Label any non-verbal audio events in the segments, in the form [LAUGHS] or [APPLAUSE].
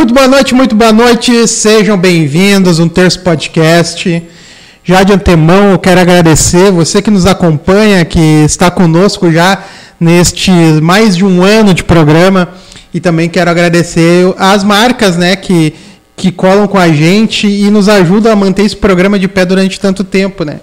Muito boa noite, muito boa noite. Sejam bem-vindos um Terço Podcast. Já de antemão, eu quero agradecer você que nos acompanha, que está conosco já neste mais de um ano de programa. E também quero agradecer as marcas, né, que, que colam com a gente e nos ajudam a manter esse programa de pé durante tanto tempo, né?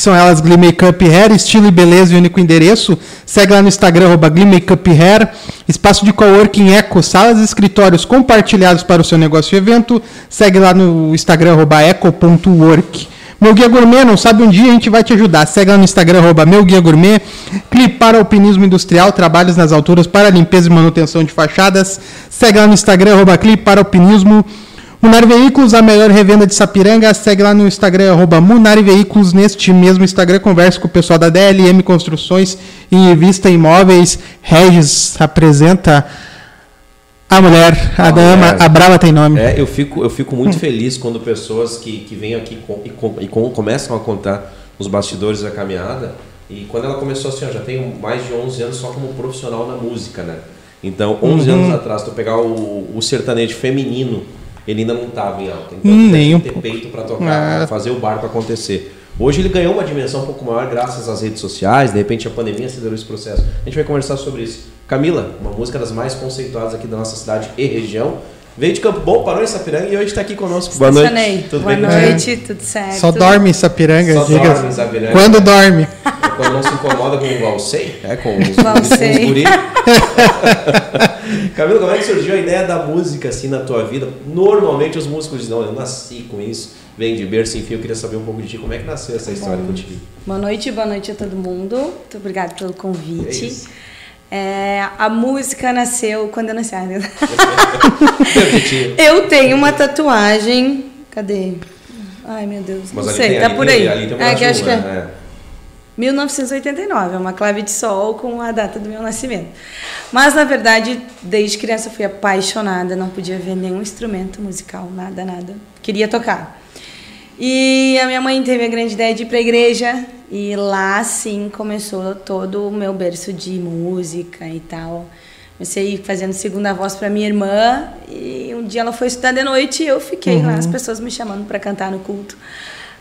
Que são elas Glee Makeup Hair, estilo e beleza e único endereço. Segue lá no Instagram, arroba Glee Makeup Hair. Espaço de coworking Eco, salas e escritórios compartilhados para o seu negócio e evento. Segue lá no Instagram, arroba eco.work. Meu Guia Gourmet, não sabe um dia, a gente vai te ajudar. Segue lá no Instagram, arroba Meu Guia Gourmet. Clipar Alpinismo Industrial, trabalhos nas alturas para limpeza e manutenção de fachadas. Segue lá no Instagram, arroba Clipar Alpinismo. Munar Veículos, a melhor revenda de Sapiranga. Segue lá no Instagram, arroba Munar Veículos. Neste mesmo Instagram, converse com o pessoal da DLM Construções e Revista Imóveis. Regis apresenta a mulher, a, A dama, mulher. a brava tem nome. É, eu fico, eu fico muito feliz quando pessoas que, que vêm aqui com- e, com- e com- começam a contar os bastidores da caminhada. E quando ela começou assim, ó, já tenho mais de 11 anos só como profissional na música, né? Então, 11 Uhum. anos atrás, tu pegar o, o sertanejo feminino, ele ainda não estava em alta. Então, Hum, nem um que ter peito para É. tocar, pra fazer o barco acontecer. Hoje ele ganhou uma dimensão um pouco maior graças às redes sociais, de repente a pandemia acelerou esse processo. A gente vai conversar sobre isso. Camila, uma música das mais conceituadas aqui da nossa cidade e região. Veio de Campo Bom, parou em Sapiranga e hoje está aqui conosco. Boa noite. Estacionei. Tudo Boa bem noite, tudo certo. Só dorme em Sapiranga, Só diga. dorme em Sapiranga. Quando dorme. É Quando não se incomoda com o Valsei, é com os, Valsei. com os guri. [LAUGHS] Camila, como é que surgiu a ideia da música assim na tua vida? Normalmente os músicos dizem, não, eu nasci com isso, vem de berço, enfim, eu queria saber um pouco de ti, como é que nasceu essa história Bom. contigo? Boa noite, boa noite a todo mundo. Muito obrigada pelo É convite. isso. É, a música nasceu quando eu nasci. [LAUGHS] Né? Eu tenho uma tatuagem. Cadê? Ai, meu Deus. Mas não ali sei, tá ali por aí. Ali um é, que acho que é né? 1989, é uma clave de sol com a data do meu nascimento. Mas na verdade, desde criança eu fui apaixonada, não podia ver nenhum instrumento musical, nada, nada. Queria tocar. E a minha mãe teve a grande ideia de ir para a igreja e lá sim começou todo o meu berço de música e tal. Comecei fazendo segunda voz para minha irmã e um dia ela foi estudar de noite e eu fiquei lá, as pessoas me chamando para cantar no culto.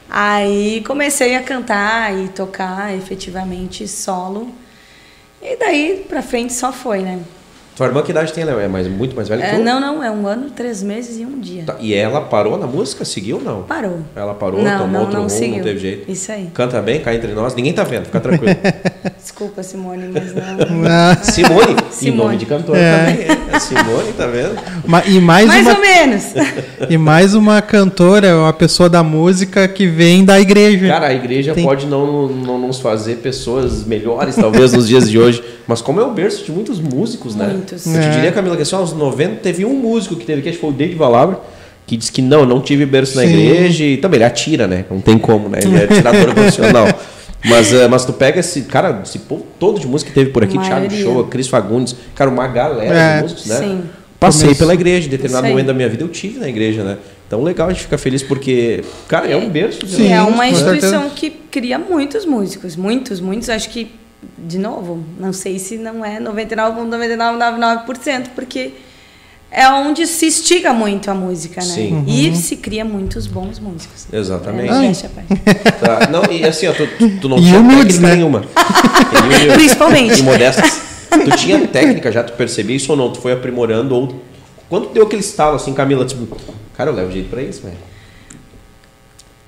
Aí comecei a cantar e tocar efetivamente solo. E daí pra frente só foi, né? Tua irmã que idade tem, ela é mais, muito mais velha que É, tu? não, não, é um ano, três meses e um dia. Tá, E ela parou na música? Seguiu ou não? Parou. Ela parou, Não, tomou não, outro não rumo, seguiu. não teve jeito. Isso aí. Canta bem, cai entre nós, ninguém tá vendo, fica tranquilo. [LAUGHS] Desculpa, Simone, mas não. [LAUGHS] Ah, Simone, em [LAUGHS] Simone. nome de cantora É. também. É. Simone, tá vendo? ma- e mais, Mais uma, ou menos. e mais uma cantora, uma pessoa da música que vem da igreja. Cara, a igreja Tem- pode não, não nos fazer pessoas melhores, talvez, nos dias de hoje. Mas como é o berço de muitos músicos, né? Muitos. Eu te É. diria, Camila, que assim, aos 90 teve um músico que teve, que acho que foi o David Valabra, que disse que não, não tive berço na Sim. igreja. E também ele atira, né? Não tem como, né? Ele é atirador profissional. [LAUGHS] Mas, eh, mas tu pega esse, cara, esse povo todo de música que teve por aqui, Thiago. Show, Cris Fagundes, cara, uma galera É. de músicos, né? Sim. Passei Começo. pela igreja, em determinado momento da minha vida eu tive na igreja, né? Então legal a gente ficar feliz porque, cara, é um berço. Sim, é uma instituição que cria muitos músicos, muitos, muitos. Acho que, de novo, não sei se não é 99,9999%, porque é onde se estiga muito a música, né? Sim. E se cria muitos bons músicos. Exatamente. É, deixa, pai. Tá, Não, e assim, ó, tu, tu- não E tinha humildes, técnica né? nenhuma. E. [LAUGHS] Principalmente. E modestas. Tu tinha técnica, já tu percebia isso ou não? Tu foi aprimorando ou... Quando deu aquele estalo assim, Camila, tipo... Cara, eu levo jeito pra isso, velho.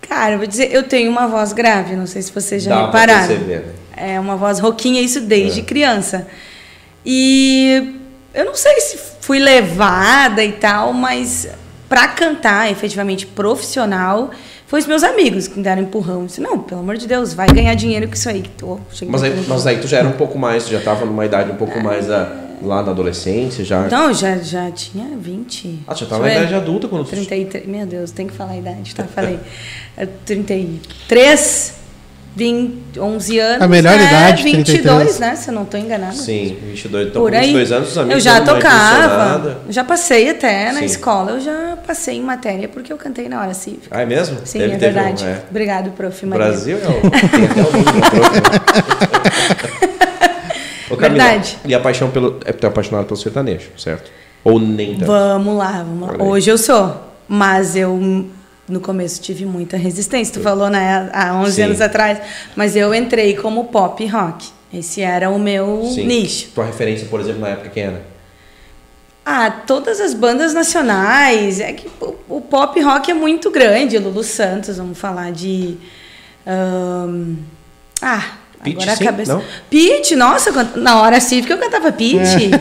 Cara, eu vou dizer, eu tenho uma voz grave, não sei se vocês já Dá pra repararam. perceber, né? É uma voz roquinha, isso desde É. criança. E eu não sei se fui levada e tal, mas para cantar efetivamente profissional, foi os meus amigos que me deram empurrão. Eu disse, não, pelo amor de Deus, vai ganhar dinheiro com isso aí. Tô, Mas aí, mas aí tu já era um pouco mais, tu já tava numa idade um pouco mais ah, lá na adolescência, já... Não, já, já tinha 20. Ah, tu já tava na idade adulta quando tu... 33, meu Deus, tem que falar a idade, tá? [LAUGHS] Falei. É 33, 20, 11 anos. A melhor né? idade, 22, 33. né? Se eu não tô enganada. Sim, 22, então Por com aí. 22 anos os amigos eu já uma tocava, já passei até na Sim. escola, eu já passei em matéria porque eu cantei na hora cívica. Ah, é mesmo? Sim, Teve- é teve um- verdade. é. Obrigado, prof. O Maria. Brasil é o... [LAUGHS] Tem até o nome do prof, né? Ô, Camila, Verdade. E a paixão pelo... É, tu é apaixonado pelo sertanejo, certo? Ou nem tanto? Vamos lá, vamos lá. Hoje eu sou, mas eu no começo tive muita resistência. Tu falou, né, há 11 Sim. anos atrás, mas eu entrei como pop rock. Esse era o meu Sim. nicho. Tua referência, por exemplo, na época, quem era? Ah, todas as bandas nacionais. É que o, o pop rock é muito grande. Lulu Santos, vamos falar de. ahn, ah, Pitty, agora sim? a cabeça. Não? Pitty, nossa, na hora cívica eu cantava Pitty.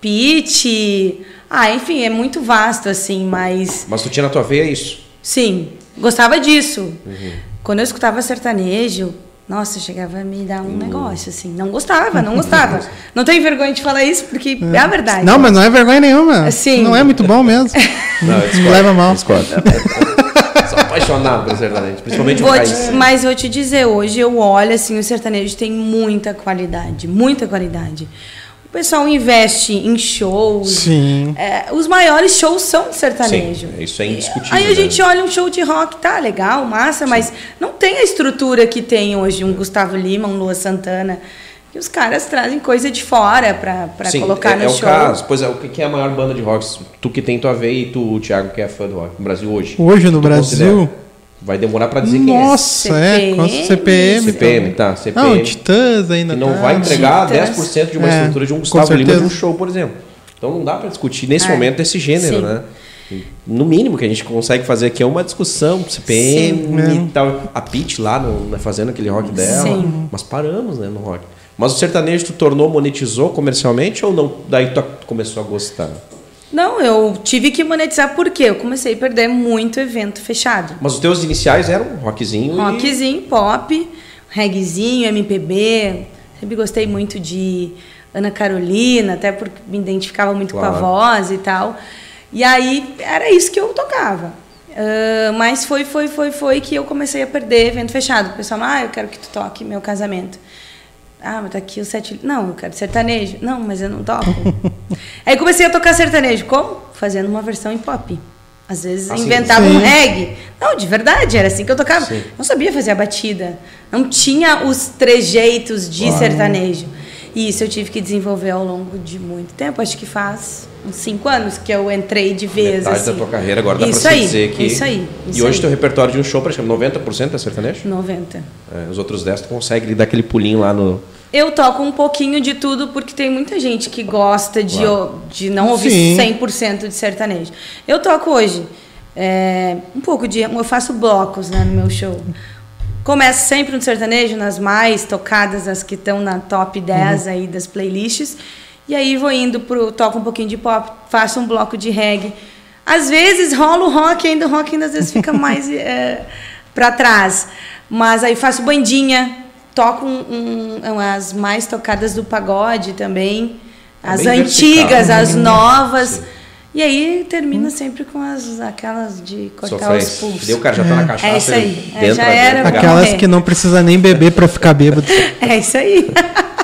Pitty. Ah, enfim, é muito vasto, assim, mas. Mas tu tinha na tua veia isso. Sim, gostava disso. Uhum. Quando eu escutava sertanejo, nossa, chegava a me dar um negócio, assim. Não gostava, não gostava. [LAUGHS] não tenho vergonha de falar isso, porque é, a verdade. Não, mas não é vergonha nenhuma. Sim. Não é muito bom mesmo. [LAUGHS] Não, discordo, leva mal. discordo. [LAUGHS] Sou apaixonado pelo sertanejo, principalmente o te- mas vou te dizer, hoje eu olho assim, o sertanejo tem muita qualidade, muita qualidade. O pessoal investe em shows. Sim. É, os maiores shows são de sertanejo. Sim, isso é indiscutível, Aí a né? gente olha um show de rock, tá legal, massa, mas não tem a estrutura que tem hoje um Gustavo Lima, um Lua Santana. E os caras trazem coisa de fora pra, pra Sim, colocar é, no é o show. caso. Pois é, o que é a maior banda de rock? Tu que tem tua veia e tu, Thiago, que é fã do rock no Brasil hoje. Hoje no Brasil. considera? Vai demorar pra dizer quem Nossa, é. com CPM, CPM. é. CPM, tá? CPM. Não, Titãs ainda. que não tá. vai entregar Titãs. 10% de uma É, estrutura de um Gustavo Lima certeza. num show, por exemplo. Então não dá pra discutir nesse É. momento esse gênero, Sim. né? No mínimo que a gente consegue fazer aqui é uma discussão, CPM Sim. e tal. A Pete lá no, né, fazendo aquele rock dela. Sim. Mas paramos, né, no rock. Mas o sertanejo tu tornou, monetizou comercialmente ou não? Daí tu começou a gostar? Não, eu tive que monetizar porque eu comecei a perder muito evento fechado. Mas os teus iniciais eram rockzinho e... Rockzinho, pop, reggaezinho, MPB. Sempre gostei muito de Ana Carolina, até porque me identificava muito com Claro. a voz e tal. E aí era isso que eu tocava. Ah, mas foi, foi, foi, foi que eu comecei a perder evento fechado. O pessoal, ah, eu quero que tu toque meu casamento. Ah, mas tá aqui o sete. Não, eu quero sertanejo. Não, mas eu não toco. [LAUGHS] Aí comecei a tocar sertanejo. Como? Fazendo uma versão em pop. Às vezes Ah, sim. inventava Sim. um reggae. Não, de verdade, era assim que eu tocava. Sim. Não sabia fazer a batida. Não tinha os trejeitos de sertanejo. E isso eu tive que desenvolver ao longo de muito tempo. Acho que faz uns cinco anos que eu entrei de vez. Metade assim. da tua carreira, agora dá isso pra aí, dizer que... Isso aí. e isso hoje aí. teu repertório de um show, praticamente 90% é sertanejo? 90. É, os outros 10 tu consegue dar aquele pulinho lá no... Eu toco um pouquinho de tudo porque tem muita gente que gosta de, Claro. de não ouvir Sim. 100% de sertanejo. Eu toco hoje é, um pouco de. Eu faço blocos né, no meu show. Começo sempre no sertanejo, nas mais tocadas, as que estão na top 10 aí das playlists. E aí vou indo pro. Toco um pouquinho de pop, faço um bloco de reggae. Às vezes rola o rock, ainda o rock ainda às vezes fica [LAUGHS] mais é, para trás. Mas aí faço bandinha, toco um, um- as mais tocadas do pagode também, Tá as antigas, vertical. as novas. Sim. E aí termina sempre com as aquelas de cortar os Sofrência. pulsos. Daí o cara já tá na cachaça. É isso aí. É, já era, Aquelas que não precisa nem beber pra ficar bêbado. [LAUGHS] É isso aí.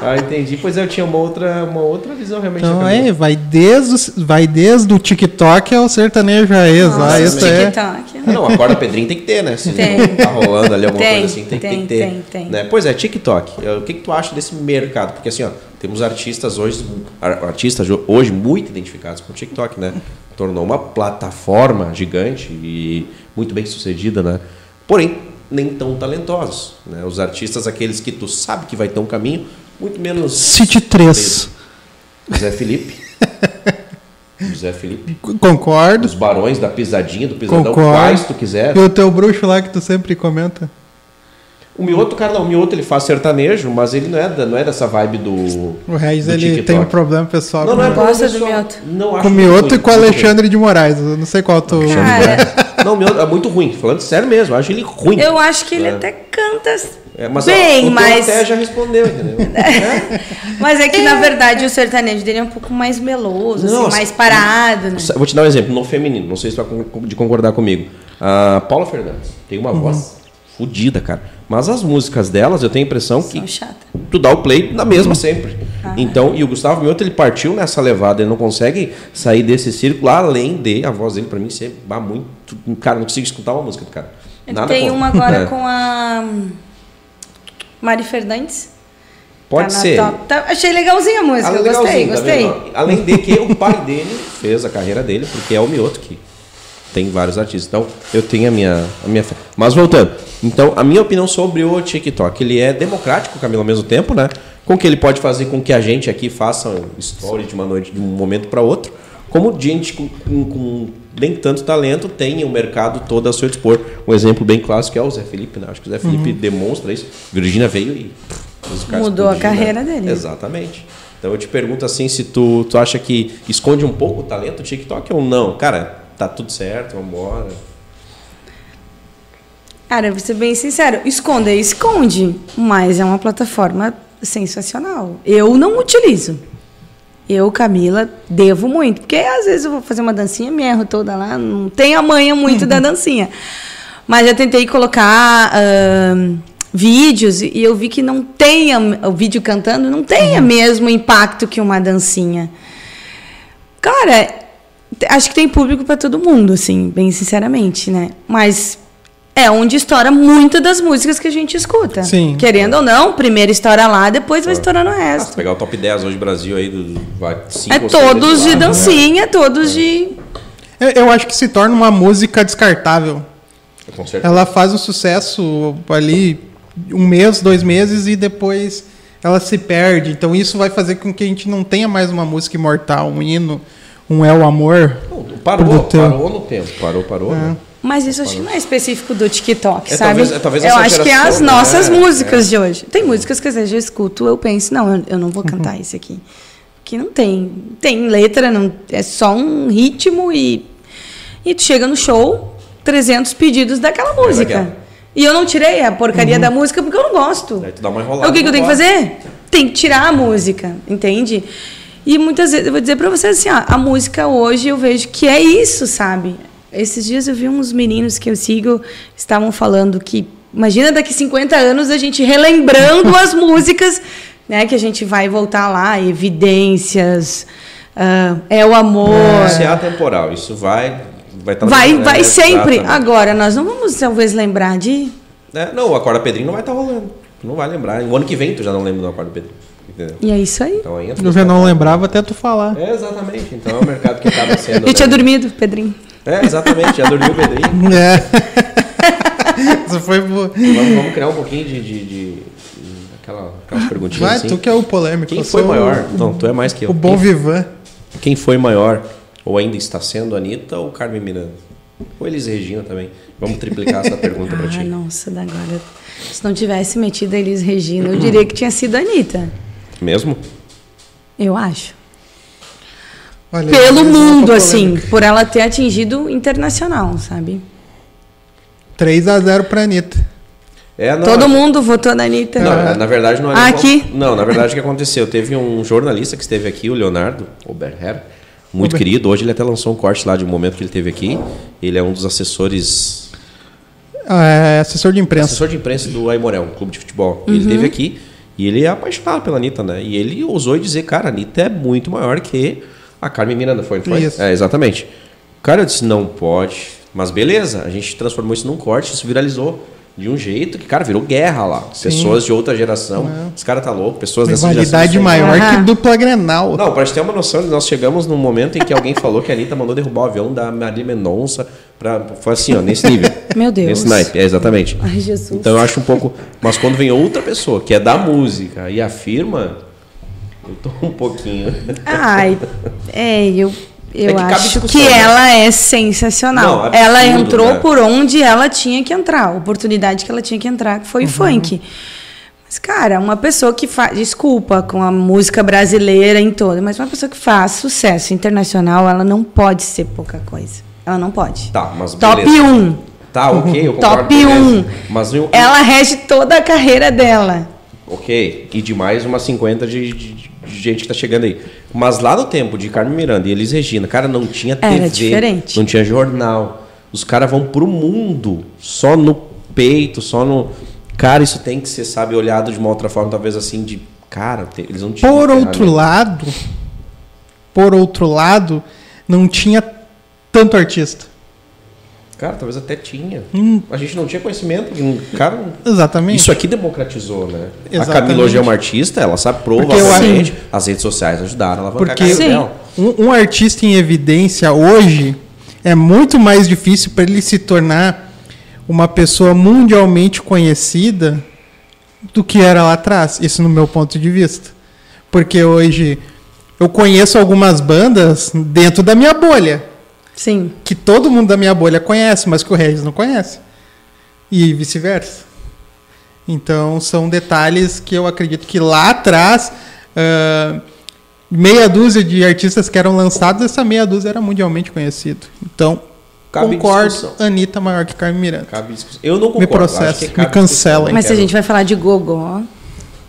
Ah, entendi. Pois é, eu tinha uma outra, uma outra visão realmente. Então é, vai desde, o- vai desde o TikTok ao sertanejo raiz. lá, Nossa, isso é. TikTok. Ah, não, a corda Pedrinho tem que ter, né? Se Tem. não tá rolando ali alguma Tem, coisa assim, tem, tem tem, que ter. tem, tem. Né? Pois é, TikTok. O que, que tu acha desse mercado? Porque assim, ó, temos artistas hoje, ar- artistas hoje muito identificados com o TikTok, né? Tornou uma plataforma gigante e muito bem sucedida, né? Porém, nem tão talentosos. Né? Os artistas, aqueles que tu sabe que vai ter um caminho, muito menos. City 3. Zé Felipe. [LAUGHS] Zé Felipe. Concordo. Os barões da pisadinha, do pisadão, Concordo. quais tu quiser. E o teu bruxo lá que tu sempre comenta. O Mioto, cara, não, o Mioto ele faz sertanejo, mas ele não é, da- não é dessa vibe do. O Reis do ele TikTok. tem um problema pessoal Não, não é Gosta do. Mioto? Não acho com o Mioto ruim, e com o Alexandre de Moraes. Eu não sei qual tu. Cara, Não, o Mioto é muito ruim, falando sério mesmo, eu acho ele ruim. eu acho que ele É. até canta É, mas bem, ó, o mas. Até já respondeu, entendeu? [LAUGHS] É. Mas é que, na verdade, o sertanejo dele é um pouco mais meloso, Não, assim, mais parado, né? Vou te dar um exemplo, no feminino, não sei se tu vai de concordar comigo. A Paula Fernandes tem uma voz fodida, cara. Mas as músicas delas, eu tenho a impressão que São chata. tu dá o play na mesma sempre. Então, e o Gustavo Mioto, ele partiu nessa levada, ele não consegue sair desse círculo, além de a voz dele, pra mim, ser bah, muito. Cara, não consigo escutar uma música do cara. Ele Nada tem uma agora [LAUGHS] É. com a Mari Fernandes, Pode Tá ser. top. Tá- achei legalzinha a música, Ah, eu legalzinho, gostei, tá gostei. Além de que o pai dele fez a carreira dele, porque é o Mioto que tem vários artistas. Então, eu tenho a minha, a minha fé. Mas voltando. Então, a minha opinião sobre o TikTok, ele é democrático, Camilo, ao mesmo tempo, né? Com que ele pode fazer com que a gente aqui faça um story de uma noite, de um momento para outro, como gente com, com, com nem tanto talento tem o mercado todo a seu dispor. Um exemplo bem clássico é o Zé Felipe, né? Acho que o Zé Felipe demonstra isso. Virgínia veio e Mudou a carreira dele. Exatamente. Então eu te pergunto assim, se tu, tu acha que esconde um pouco o talento do TikTok ou não? Cara, tá tudo certo, vambora. Cara, eu vou ser bem sincero, esconde, esconde, mas é uma plataforma sensacional. Eu não utilizo. Eu, Camila, devo muito, porque às vezes eu vou fazer uma dancinha, me erro toda lá, não tenho a manha muito da [LAUGHS] dancinha. Mas já tentei colocar ahn, vídeos e eu vi que não tem a- o vídeo cantando, não tem o mesmo impacto que uma dancinha. Cara, acho que tem público para todo mundo, assim, bem sinceramente, né? Mas é onde estoura muitas das músicas que a gente escuta. Sim. Querendo ou não, primeiro estoura lá, depois vai estourando o Ah, se resto. pegar o top 10 hoje do Brasil aí, do, vai cinco É ou seis todos de lá, né? dancinha, todos de. Eu, eu acho que se torna uma música descartável. Com certeza. Ela faz um sucesso ali um mês, dois meses e depois ela se perde. Então isso vai fazer com que a gente não tenha mais uma música imortal, um hino, um é o amor. Não, parou, Produtor. parou no tempo, parou, parou. né? Mas isso acho que não é específico do TikTok, É, sabe? talvez- é, talvez eu acho que é as geração, nossas né? músicas de hoje. Tem músicas que às vezes eu escuto, eu penso, não, eu, eu não vou cantar isso aqui. Que não tem. Tem letra, não, é só um ritmo e. E tu chega no show, 300 pedidos daquela música. E eu não tirei a porcaria da música porque eu não gosto. Aí tu dá uma enrolada. o que, que eu tenho que fazer? Tem que tirar a música, entende? E muitas vezes, eu vou dizer pra vocês assim, ó, a música hoje eu vejo que é isso, sabe? Esses dias eu vi uns meninos que eu sigo, estavam falando que, imagina daqui 50 anos a gente relembrando as [LAUGHS] músicas, né? Que a gente vai voltar lá, Evidências, ah, É o Amor. Isso é atemporal, isso vai. Vai, tá Vai, vai sempre. exatamente. Agora, nós não vamos talvez lembrar de. É, não, o Acorda Pedrinho não vai estar rolando. Tu não vai lembrar. O ano que vem tu já não lembra do Acorda Pedrinho. Entendeu? E é isso aí. Então aí Eu já não lembrava até tu falar. É, exatamente. Então é o mercado que acaba sendo. Eu tinha né? dormido, Pedrinho. É, exatamente. Já dormiu o Pedrinho. [LAUGHS] É. [LAUGHS] Isso foi boa. Vamos, vamos criar um pouquinho de. de, de- aquela, aquelas perguntinhas Vai, assim. tu que é o polêmico. Quem foi maior? O, Não, tu é mais que eu. o bom Quem- vivan. Quem foi maior? Ou ainda está sendo a Anitta ou Carmen Miranda? Ou Elis Regina também? Vamos triplicar essa pergunta pra [LAUGHS] Ah, ti. nossa, da agora. Se não tivesse metido a Elis Regina, eu diria que tinha sido a Anitta. Mesmo? Eu acho. Olha, Pelo uma mundo, assim, por ela ter atingido internacional, sabe? 3 a 0 pra Anitta. É, não, Todo mundo votou na Anitta. Não, na- na verdade não é Ah, aqui? Não, na verdade o que aconteceu? Teve um jornalista que esteve aqui, o Leonardo Oberher, muito Ober- querido. Hoje ele até lançou um corte lá de um momento que ele teve aqui. Ele é um dos assessores É, assessor de imprensa. assessor de imprensa do Aimorel, um clube de futebol. Uhum. Ele esteve aqui e ele é apaixonado pela Anitta, né? E ele ousou dizer, cara, a Anitta é muito maior que a Carmen Miranda, foi? foi? Isso. É, exatamente. Cara, eu disse, não pode. Mas beleza, a gente transformou isso num corte, isso viralizou de um jeito que, cara, virou guerra lá. Pessoas de outra geração. Os caras tá louco, pessoas dessa Rivalidade geração. maior Ah. que dupla Grenal. Não, pra gente ter uma noção, nós chegamos num momento em que alguém falou que a Anitta mandou derrubar o avião da Maria Mendonça. Pra... Foi assim, ó, nesse nível. [LAUGHS] Meu Deus. Nesse naipe, é, exatamente. Ai, Jesus. Então eu acho um pouco. Mas quando vem outra pessoa que é da música e afirma, eu tô um pouquinho. Ai, [LAUGHS] é, eu, eu É que cabe acho que né? ela é sensacional. Não, absurdo, ela entrou né? por onde ela tinha que entrar, a oportunidade que ela tinha que entrar, que foi Uhum. o funk. Mas, cara, uma pessoa que faz. Desculpa com a música brasileira em toda, mas uma pessoa que faz sucesso internacional, ela não pode ser pouca coisa. Ela não pode. Tá, mas Top beleza. 1. Tá, ok, eu concordo. Top beleza. 1. Mas eu, Ela rege toda a carreira dela. Ok. E de mais umas 50 de, de- de gente que tá chegando aí. Mas lá no tempo de Carmen Miranda e Elis Regina, cara, não tinha TV. Era diferente. Não tinha jornal. Os caras vão pro mundo só no peito, só no. Cara, isso tem que ser, sabe, olhado de uma outra forma, talvez assim, de. Cara, eles não tinham. Por outro lado, por outro lado, não tinha tanto artista. Cara, talvez até tinha. Hum. A gente não tinha conhecimento. um Cara, Exatamente. isso aqui democratizou, né? A Exatamente. Camila hoje é uma artista, ela sabe provavelmente. As redes sociais ajudaram a alavancar Porque a um, um artista em evidência hoje é muito mais difícil para ele se tornar uma pessoa mundialmente conhecida do que era lá atrás. Isso no meu ponto de vista. Porque hoje eu conheço algumas bandas dentro da minha bolha. Sim. que todo mundo da minha bolha conhece, mas que o Regis não conhece. E vice-versa. Então, são detalhes que eu acredito que lá atrás, ah, meia dúzia de artistas que eram lançados, essa meia dúzia era mundialmente conhecido. Então, Cabe concordo. Anitta maior que Carmen Miranda. Cabe discussão. Eu não concordo. Me processa, me cancelem. discussão. Mas se a gente vai falar de gogó,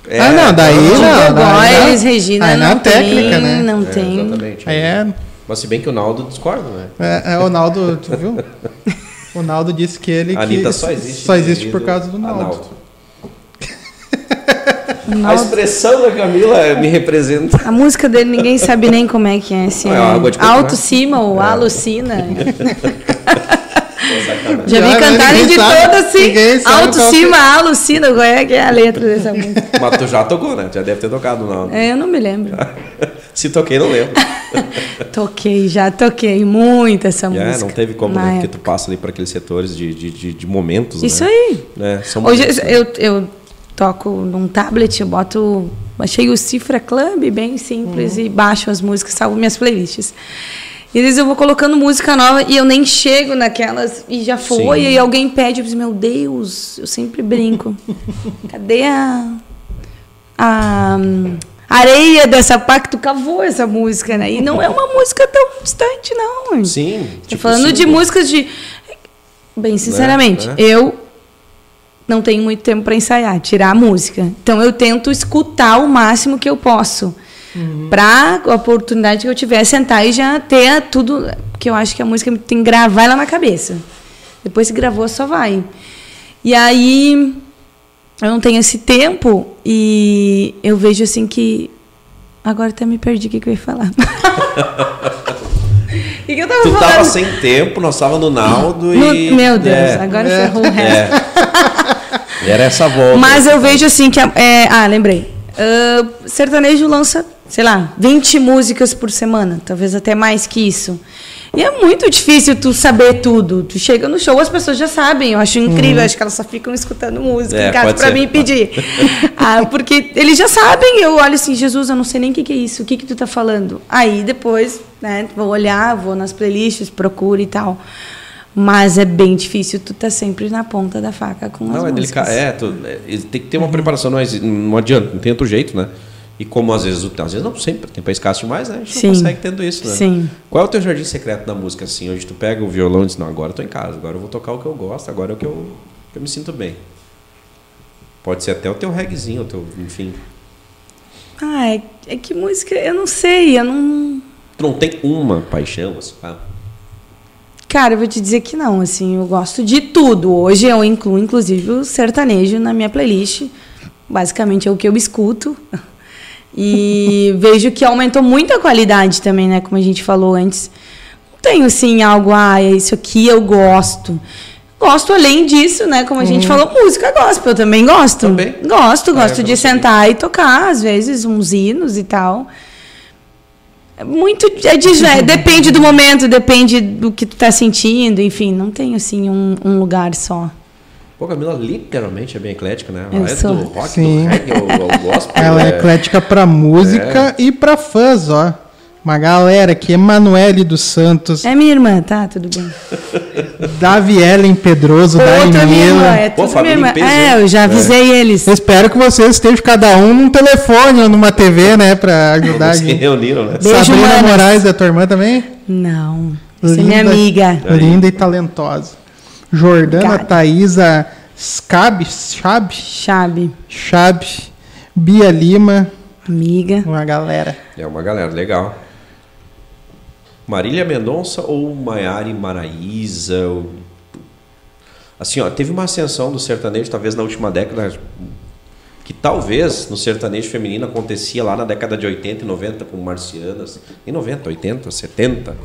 É, ah, não, daí de não. gogó, daí não. eles, Regina, Aí não na técnica, tem, né? não É, tem. Exatamente. Aí é, Mas se bem que o Naldo discorda, né? é, é o Naldo, tu viu? O Naldo disse que ele A que Anitta só existe. só existe por causa do Naldo. [LAUGHS] O A Naldo- expressão da Camila me representa. A música dele ninguém sabe nem como é que é. Se É é coco, alto né? cima ou É. alucina. [LAUGHS] Já vi Já, cantarem de sabe, todas assim. ninguém sabe Alto qual que- cima, alucina. Qual é que é a letra dessa [LAUGHS] música? Mas tu já tocou, né? Já deve ter tocado o Naldo. É, eu não me lembro. Se toquei, não lembro. [LAUGHS] Toquei, já toquei muito essa É, música. não teve como, né? Porque tu passa ali para aqueles setores de, de, de, de momentos, Isso né? aí. É, são Hoje momentos, né? eu, eu toco num tablet, eu boto. Achei o Cifra Club bem simples Uhum. e baixo as músicas, salvo minhas playlists. E às vezes eu vou colocando música nova e eu nem chego naquelas e já foi. Sim. E alguém pede, eu digo, meu Deus, eu sempre brinco. [LAUGHS] Cadê a. a areia dessa pá que tu cavou essa música, né? E não é uma música tão distante, não. Sim. Tô tipo, falando de sim, músicas de. Bem, sinceramente, né? eu não tenho muito tempo para ensaiar, tirar a música. Então eu tento escutar o máximo que eu posso. Pra a oportunidade que eu tiver, sentar e já ter tudo. Porque eu acho que a música tem que gravar ela na cabeça. Depois que gravou, só vai. E aí eu não tenho esse tempo e eu vejo assim que. Agora até me perdi o que, que eu ia falar. [LAUGHS] O que, que eu tava Tu falando? tava sem tempo, nós tava no Naldo No- e. meu Deus, é, agora É. ferrou o resto. é. Era essa volta. Mas eu vejo assim que. é, ah, lembrei. Ah, sertanejo lança, sei lá, 20 músicas por semana, talvez até mais que isso. E é muito difícil tu saber tudo. Tu chega no show, as pessoas já sabem. Eu acho incrível, acho que elas só ficam escutando música É, em casa ser. mim pedir. [LAUGHS] ah, porque eles já sabem. Eu olho assim, Jesus, eu não sei nem o que, que é isso, o que, que tu tá falando. Aí depois, né, vou olhar, vou nas playlists, procuro e tal. Mas é bem difícil, tu tá sempre na ponta da faca com as Não, é músicas. delicado. É, tu, é, tem que ter uma preparação, não, não adianta, não tem outro jeito, né? E como às vezes, o- às vezes não sempre, tem país escasso demais, né? A gente Sim. não consegue tendo isso, né? Sim. Qual é o teu jardim secreto da música, assim? Hoje tu pega o violão e diz, não, agora eu tô em casa, agora eu vou tocar o que eu gosto, agora é o que eu, que eu me sinto bem. Pode ser até o teu reggaezinho, o teu, enfim. Ah, é, é que música, eu não sei, eu não. Tu não tem uma paixão, assim, ah, Cara, eu vou te dizer que não, assim, eu gosto de tudo. Hoje eu incluo, inclusive, o sertanejo na minha playlist. Basicamente é o que eu escuto. E vejo que aumentou muito a qualidade também, né? Como a gente falou antes. Não tenho, assim, algo, ah, é isso aqui eu gosto. Gosto além disso, né? Como a gente falou, música gospel, eu também gosto. Também. Gosto, Ah, gosto eu de sentar e tocar, às vezes, uns hinos e tal. É Muito é de- é, [LAUGHS] depende do momento, depende do que tu tá sentindo, enfim, não tem assim um, um lugar só. Pô, Camila literalmente é bem eclética, né? Eu Ela é sou. do rock, Sim. do reggae, ao, ao gospel. Ela é é- eclética pra música e pra fãs, ó. Uma galera aqui, Emanuele dos Santos, É minha irmã, tá? Tudo bem. [LAUGHS] Davi Ellen Pedroso, da Outra minha irmã, Emila. é Pô, tudo família minha irmã. peso, É, eu já avisei eles. Eu espero que vocês estejam cada um num telefone ou numa TV, né, pra ajudar a Eles se reuniram, né? Beijo, Sabrina. Moraes, da tua irmã também? Não. Você é minha Linda. amiga. Linda e talentosa. Jordana Obrigada. Thaisa Scab, Chab, Chabe, Chab, Bia Lima, amiga. uma galera. É uma galera, legal. Marília Mendonça ou Maiara Maraíza? Ou... Assim, ó, teve uma ascensão do sertanejo, talvez na última década, que talvez no sertanejo feminino acontecia lá na década de 80 e 90 com marcianas. Em 90, 80, 70,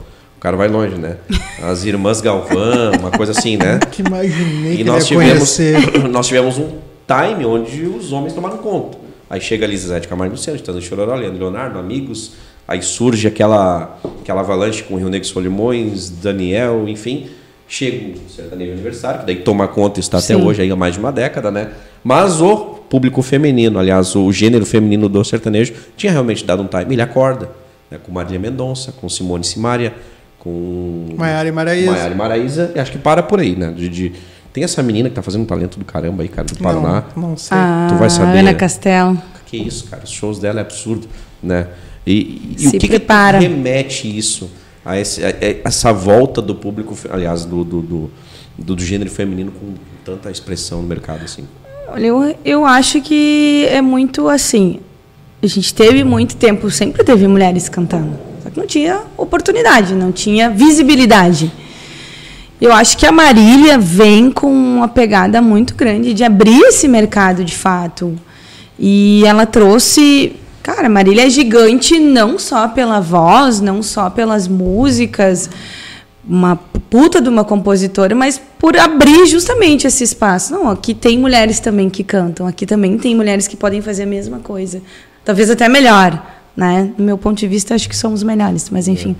cara vai longe, né? As irmãs Galvão, uma coisa assim, né? [LAUGHS] Que imaginei E que nós tivemos, conhecer. [COUGHS] nós tivemos um time onde os homens tomaram conta. Aí chega a Lisete Camargo Luciano, em Chororó, Leandro Leonardo, amigos. Aí surge aquela, aquela avalanche com o Rio Negro Solimões, Daniel, enfim. Chega o sertanejo aniversário, que daí toma conta e está até Sim. hoje aí há mais de uma década, né? Mas o público feminino, aliás, o gênero feminino do sertanejo, tinha realmente dado um time. Ele acorda, né? com Marília Mendonça, com Simone Simaria, com Maiara e Maraíza. Maiara e Maraíza, e acho que para por aí, né? De, de- Tem essa menina que tá fazendo um talento do caramba aí, cara, do Paraná. Não, não sei. Ah, Tu vai saber. Ana Castelo. Que isso, cara, os shows dela é absurdo, né? E, e Se o que, prepara. que remete isso a, esse- a- a- essa volta do público, aliás, do, do, do, do- do gênero feminino com tanta expressão no mercado assim? Olha, eu, eu acho que é muito assim. A gente teve muito tempo, sempre teve mulheres cantando. Só que não tinha oportunidade, não tinha visibilidade. Eu acho que a Marília vem com uma pegada muito grande de abrir esse mercado de fato. E ela trouxe. Cara, Marília é gigante não só pela voz, não só pelas músicas, uma puta de uma compositora, mas por abrir justamente esse espaço. Não, aqui tem mulheres também que cantam, aqui também tem mulheres que podem fazer a mesma coisa. Talvez até melhor. Né? Do meu ponto de vista, acho que somos melhores, mas enfim.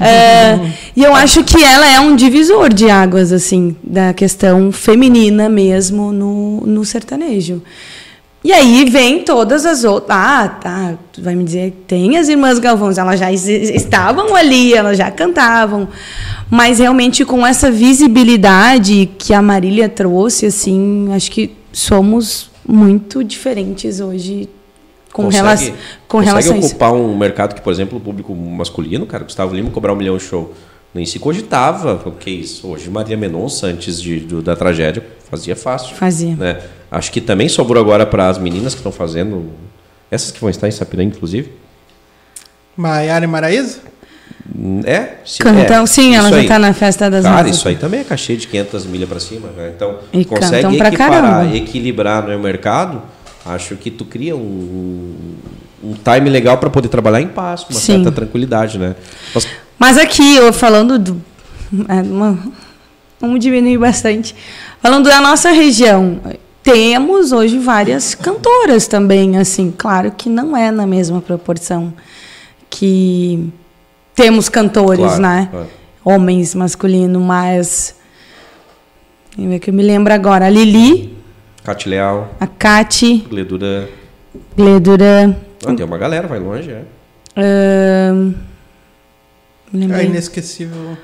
É, e eu acho que ela é um divisor de águas, assim, da questão feminina mesmo no, no sertanejo. E aí vem todas as outras. Ah, tá. Tu vai me dizer, tem as irmãs Galvão, elas já estavam ali, elas já cantavam. Mas realmente com essa visibilidade que a Marília trouxe, assim, acho que somos muito diferentes hoje com, Consegue- relação, com consegue relação isso. ocupar um mercado que, por exemplo, o público masculino, cara, Gustavo Lima cobrar um milhão de show. Nem se cogitava, o que é isso? Hoje, Maria Mendonça, antes de, do- da tragédia, fazia fácil. Fazia. né? Acho que também sobrou agora para as meninas que estão fazendo, essas que vão estar em Sapiranga, inclusive. Maiara e Maraíza? É, sim, Cantam, é, sim, ela isso já está na festa das Cara, isso aí também é cachê de 500 milhas para cima. né? Então, E consegue equiparar, caramba. equilibrar no mercado. Acho que tu cria um, um time legal para poder trabalhar em paz, com uma Sim. certa tranquilidade, né? Mas, Mas aqui, eu falando do. é, uma- vamos diminuir bastante. Falando da nossa região, temos hoje várias cantoras também, assim. Claro que não é na mesma proporção que temos cantores, claro, né? claro. Homens, masculino, mas. Eu me lembro agora. A Lili, Cate Leal, a Cati, Gledura. Gledura. Ah, tem uma galera, vai longe, é. me É inesquecível.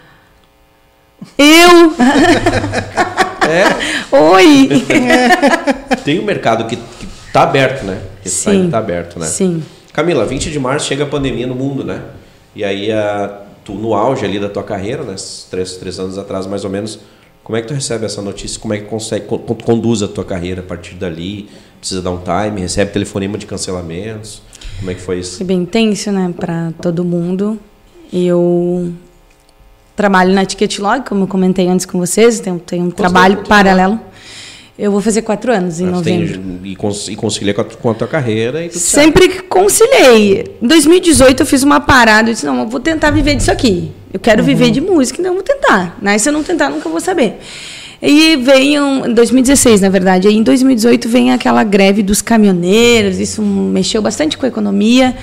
Eu! [LAUGHS] É, Oi! [LAUGHS] tem um mercado que, que tá aberto, né? Esse Sim. tá aberto, né? Sim. Camila, 20 de março chega a pandemia no mundo, né? E aí, a, tu, no auge ali da tua carreira, né? Três, três anos atrás, mais ou menos, como é que tu recebe essa notícia? Como é que consegue, con- con- conduz a tua carreira a partir dali? Precisa dar um time? Recebe telefonema de cancelamentos? Como é que foi isso? Foi bem intenso, né, para todo mundo. Eu trabalho na Ticketlog, como eu comentei antes com vocês, tenho, tenho um trabalho tempo? paralelo. Eu vou fazer quatro anos em Mas tem- novembro. e, cons, e concilia com a, com a tua carreira e tudo. Sempre que conciliei. Em 2018 eu fiz uma parada, eu disse, não, eu vou tentar viver disso aqui. Eu quero viver de música, então eu vou tentar. Né? Se eu não tentar, nunca vou saber. E veio, em 2016, na verdade, aí em 2018 vem aquela greve dos caminhoneiros, isso mexeu bastante com a economia.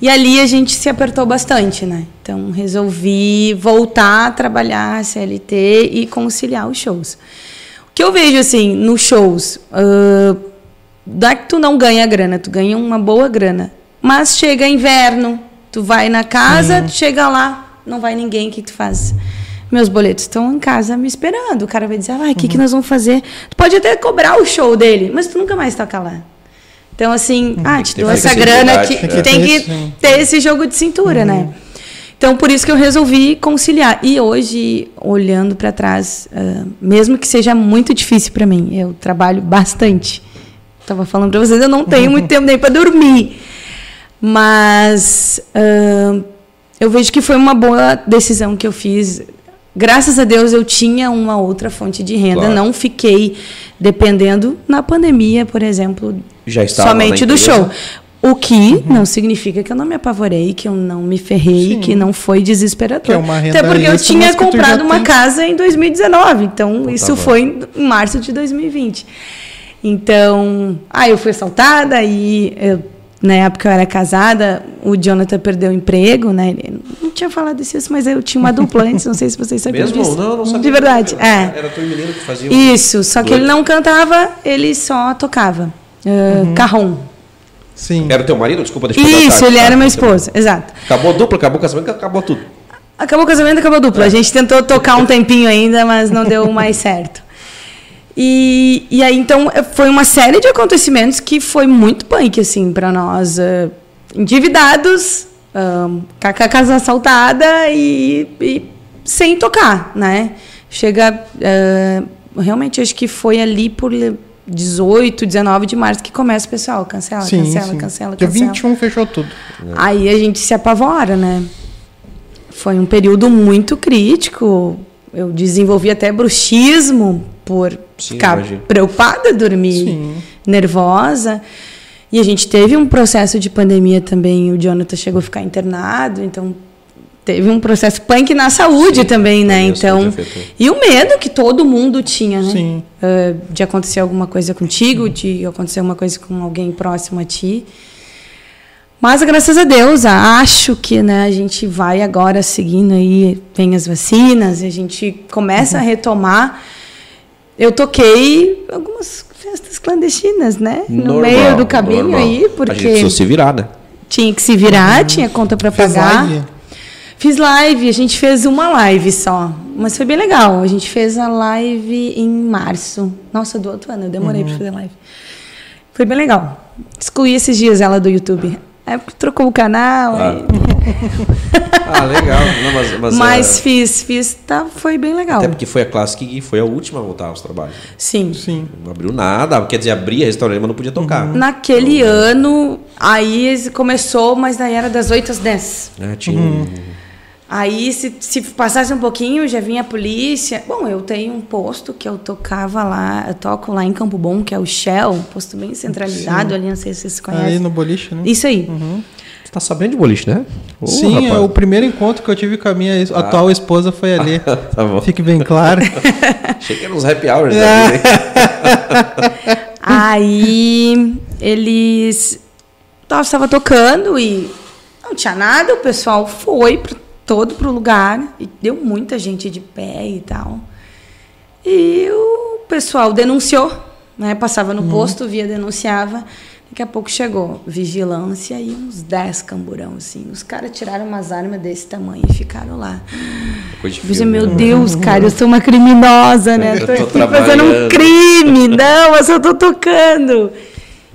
E ali a gente se apertou bastante, né? Então resolvi voltar a trabalhar CLT e conciliar os shows. O que eu vejo assim nos shows, ah, não é que tu não ganha grana, tu ganha uma boa grana. Mas chega inverno, tu vai na casa, tu chega lá, não vai ninguém, o que tu faz? Meus boletos estão em casa me esperando. O cara vai dizer, ah, o que, que nós vamos fazer? Tu pode até cobrar o show dele, mas tu nunca mais toca lá. Então, assim, ah, que te dou essa grana né? tem que Tem que ter esse- ter esse jogo de cintura, né? Então, por isso que eu resolvi conciliar. E hoje, olhando para trás, ah, mesmo que seja muito difícil para mim, eu trabalho bastante. Estava falando para vocês, eu não tenho muito tempo nem para dormir. Mas ah, eu vejo que foi uma boa decisão que eu fiz. Graças a Deus eu tinha uma outra fonte de renda, Claro. não fiquei dependendo na pandemia, por exemplo, somente do show. O que não significa que eu não me apavorei, que eu não me ferrei, Sim. que não foi desesperador. Que é uma renda Até porque eu tinha comprado uma tem. casa em 2019, então tá isso foi em março de 2020. Então, aí eu fui assaltada e eu, na época eu era casada, o Jonathan perdeu o emprego, né? Ele não tinha falado isso, mas eu tinha uma dupla antes, não sei se vocês sabiam Mesmo? disso. Não, não sabia. De verdade, é. Era tu e menino que fazia o- Isso, só que ele não cantava, ele só tocava. Uh, Uhum. Carrom. Sim. Era o teu marido? Desculpa, deixa eu Isso, ele tá? era meu esposo, exato. Acabou a dupla, acabou o casamento, acabou tudo. Acabou o casamento, acabou a dupla. A gente tentou tocar um tempinho ainda, mas não deu mais certo. E, e aí, então, foi uma série de acontecimentos que foi muito punk, assim, para nós. eh, endividados, um, com a casa assaltada e, e sem tocar, né? Chega... eh, realmente, acho que foi ali por 18, 19 de março que começa o pessoal. Cancela, Sim, cancela, sim. cancela, Dia cancela. 21 fechou tudo. Aí a gente se apavora, né? Foi um período muito crítico. Eu desenvolvi até bruxismo por Sim, ficar imagino. preocupada, dormir Sim. nervosa. E a gente teve um processo de pandemia também. O Jonathan chegou a ficar internado, então teve um processo punk na saúde Sim, também, né? Então, e o medo que todo mundo tinha, né? Sim. Ah, de acontecer alguma coisa contigo, de acontecer alguma coisa com alguém próximo a ti. Mas graças a Deus, acho que né, a gente vai agora seguindo aí, vem as vacinas, e a gente começa a retomar. Eu toquei algumas festas clandestinas, né? No Normal, meio do caminho normal. aí, A gente porque precisou se virar, né? tinha que se virar, tinha conta para pagar. live? Fiz live, a gente fez uma live só, mas foi bem legal. A gente fez a live em março. Nossa, do outro ano, eu demorei pra fazer live. Foi bem legal. Excluí esses dias ela do YouTube. É porque trocou o canal. Ah, aí- [LAUGHS] Ah, legal. Não, mas, mas, Mas é, fiz, fiz, tá, foi bem legal. Até porque foi a Classic e foi a última a voltar aos trabalhos. Sim. Sim. Não abriu nada, quer dizer, abria restaurante, mas não podia tocar. Naquele ano, aí começou, mas daí era das 8 às 10. É, tinha Uhum. Aí, se, se passasse um pouquinho, já vinha a polícia. Bom, eu tenho um posto que eu tocava lá, eu toco lá em Campo Bom, que é o Shell, um posto bem centralizado ali, não sei se vocês conhecem. no boliche, né? Isso aí. Você tá sabendo de boliche, né? Ô, Sim, é rapaz. o primeiro encontro que eu tive com a minha ex- atual esposa foi [LAUGHS] ali. Tá bom. Fique bem claro. [LAUGHS] Achei que eram uns happy hours. É. né? [LAUGHS] Aí eles estava tocando e não tinha nada, o pessoal foi pro, todo pro lugar e deu muita gente de pé e tal. E o pessoal denunciou, né? Passava no posto, via, denunciava. Daqui a pouco chegou vigilância e uns 10 camburão, assim. Os caras tiraram umas armas desse tamanho e ficaram lá. Coisa de filme, meu né? Deus, cara, eu sou uma criminosa, né? Eu Tô tô aqui fazendo um crime. Não, eu só tô tocando.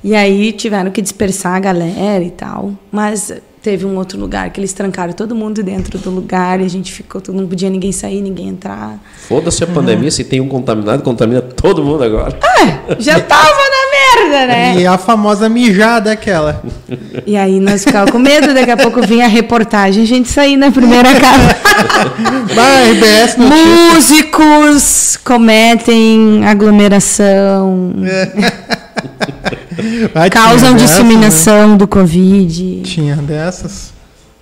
E aí tiveram que dispersar a galera e tal. Mas teve um outro lugar que eles trancaram todo mundo dentro do lugar e a gente ficou, não podia ninguém sair, ninguém entrar. Foda-se a pandemia, se tem um contaminado, contamina todo mundo agora. Já tava na merda, né? E a famosa mijada aquela. E aí nós ficávamos com medo, daqui a pouco vinha a reportagem, a gente saía na primeira casa. Vai, RBS. Músicos cometem aglomeração, Vai, causam tinha dessas, disseminação do Covid. né? Tinha dessas.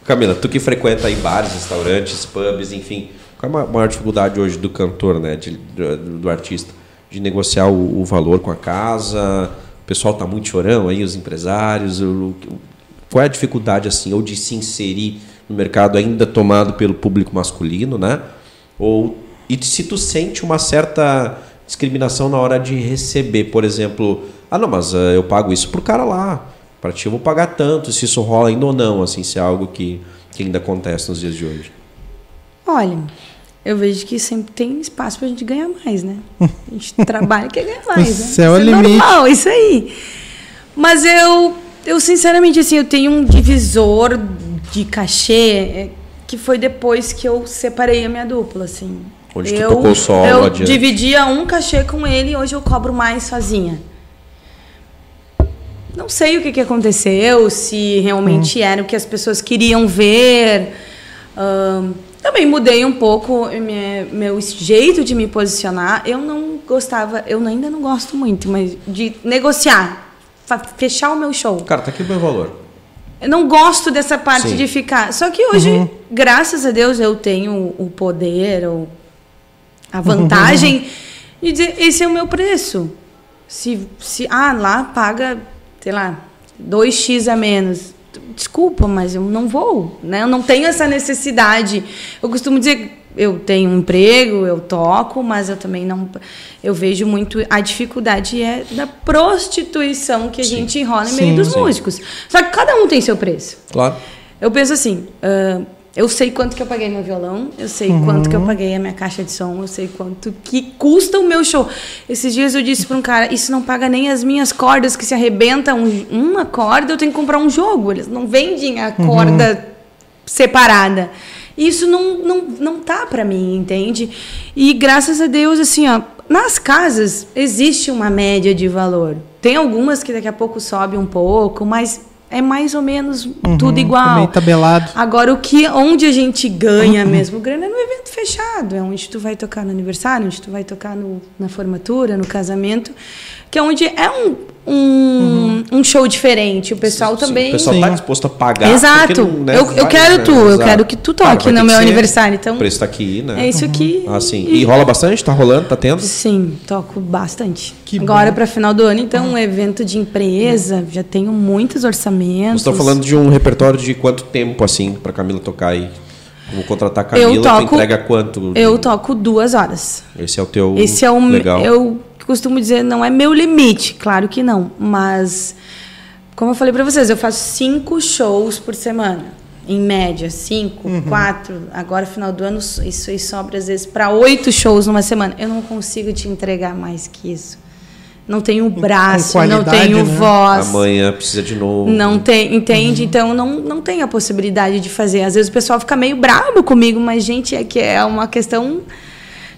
Camila, tu que frequenta aí bares, restaurantes, pubs, enfim, qual é a maior dificuldade hoje do cantor, né, de- do, do artista? De negociar o, o valor com a casa, o pessoal tá muito chorão aí, os empresários, o- o- qual é a dificuldade, assim, ou de se inserir no mercado ainda tomado pelo público masculino, né? Ou, e se tu sente uma certa discriminação na hora de receber, por exemplo, ah não, mas eh, eu pago isso pro cara lá, para ti eu vou pagar tanto, se isso rola ainda ou não, assim, se é algo que, que ainda acontece nos dias de hoje. Olha, eu vejo que sempre tem espaço pra gente ganhar mais, né? A gente [LAUGHS] trabalha e quer ganhar mais, né? céu é Isso limite. normal, isso aí. Mas eu, eu sinceramente, assim, eu tenho um divisor de cachê é, que foi depois que eu separei a minha dupla, assim. Onde tu eu, tocou solo Eu dividia um cachê com ele e hoje eu cobro mais sozinha. Não sei o que, que aconteceu, se realmente era o que as pessoas queriam ver. Ahn, também mudei um pouco minha- meu jeito de me posicionar. Eu não gostava, eu ainda não gosto muito, mas de negociar. fechar o meu show. Cara, tá aqui o meu valor. Eu não gosto dessa parte Sim. de ficar. Só que hoje, graças a Deus, eu tenho o poder ou a vantagem [LAUGHS] de dizer esse é o meu preço. Se, se ah, lá paga, sei lá, 2x a menos. Desculpa, mas eu não vou, né? Eu não tenho essa necessidade. Eu costumo dizer, eu tenho um emprego, eu toco, mas eu também não eu vejo muito a dificuldade é da prostituição que a Sim. gente enrola em Sim, meio dos sim. músicos. Só que cada um tem seu preço. Claro. Eu penso assim, ah, eu sei quanto que eu paguei meu violão, eu sei quanto que eu paguei a minha caixa de som, eu sei quanto que custa o meu show. Esses dias eu disse para um cara, isso não paga nem as minhas cordas que se arrebentam uma corda, eu tenho que comprar um jogo. Eles não vendem a corda separada. Isso não, não, não tá para mim, entende? E graças a Deus, assim, ó, nas casas existe uma média de valor. Tem algumas que daqui a pouco sobe um pouco, mas é mais ou menos tudo igual. Meio tabelado. Agora, o que, onde a gente ganha mesmo grana é no evento fechado. É onde tu vai tocar no aniversário, onde tu vai tocar no, na formatura, no casamento. Que é onde é um, um, um show diferente. O pessoal Sim, também... O pessoal Sim. tá disposto a pagar. Exato. não, né, eu, eu vai, quero né? tu, eu Exato. quero que tu Claro, toque ter no meu aniversário. Então, O preço tá aqui, né? é isso aqui. Ah, sim. E rola bastante? Tá rolando? Tá tendo? Sim, toco bastante. Que Agora, para final do ano, então, um evento de empresa, já tenho muitos orçamentos. Vocês estão falando de um repertório de quanto tempo, assim, pra Camila tocar aí? Vou contratar a Camila, Eu tu toco- entrega quanto? Eu toco duas horas. Esse é o teu Esse é o legal. eu costumo dizer não é meu limite, claro que não, mas como eu falei para vocês, eu faço cinco shows por semana, em média cinco, Uhum. quatro. Agora final do ano isso aí sobra às vezes para oito shows numa semana. Eu não consigo te entregar mais que isso. Não tenho braço, não tenho né? voz. Amanhã precisa de novo. Não tem, entende? Uhum. Então não, não tem a possibilidade de fazer. Às vezes o pessoal fica meio bravo comigo, mas gente, é que é uma questão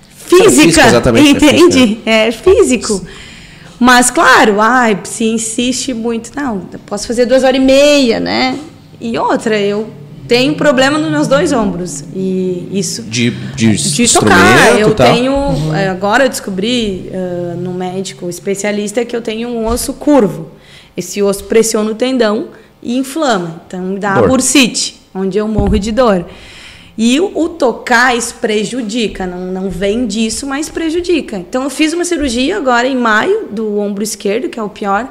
física, é entende? É físico. Mas claro, ai, se insiste muito, não, posso fazer duas horas e meia, né? E outra, eu tenho problema nos meus dois ombros e isso De, de, de instrumento tocar. Eu tal. tenho. eh, Agora eu descobri eh, no médico especialista que eu tenho um osso curvo. Esse osso pressiona o tendão e inflama. Então dá Dor. bursite, onde eu morro de dor. E o, o tocar isso prejudica, não, não vem disso, mas prejudica. Então eu fiz uma cirurgia agora em maio do ombro esquerdo, que é o pior.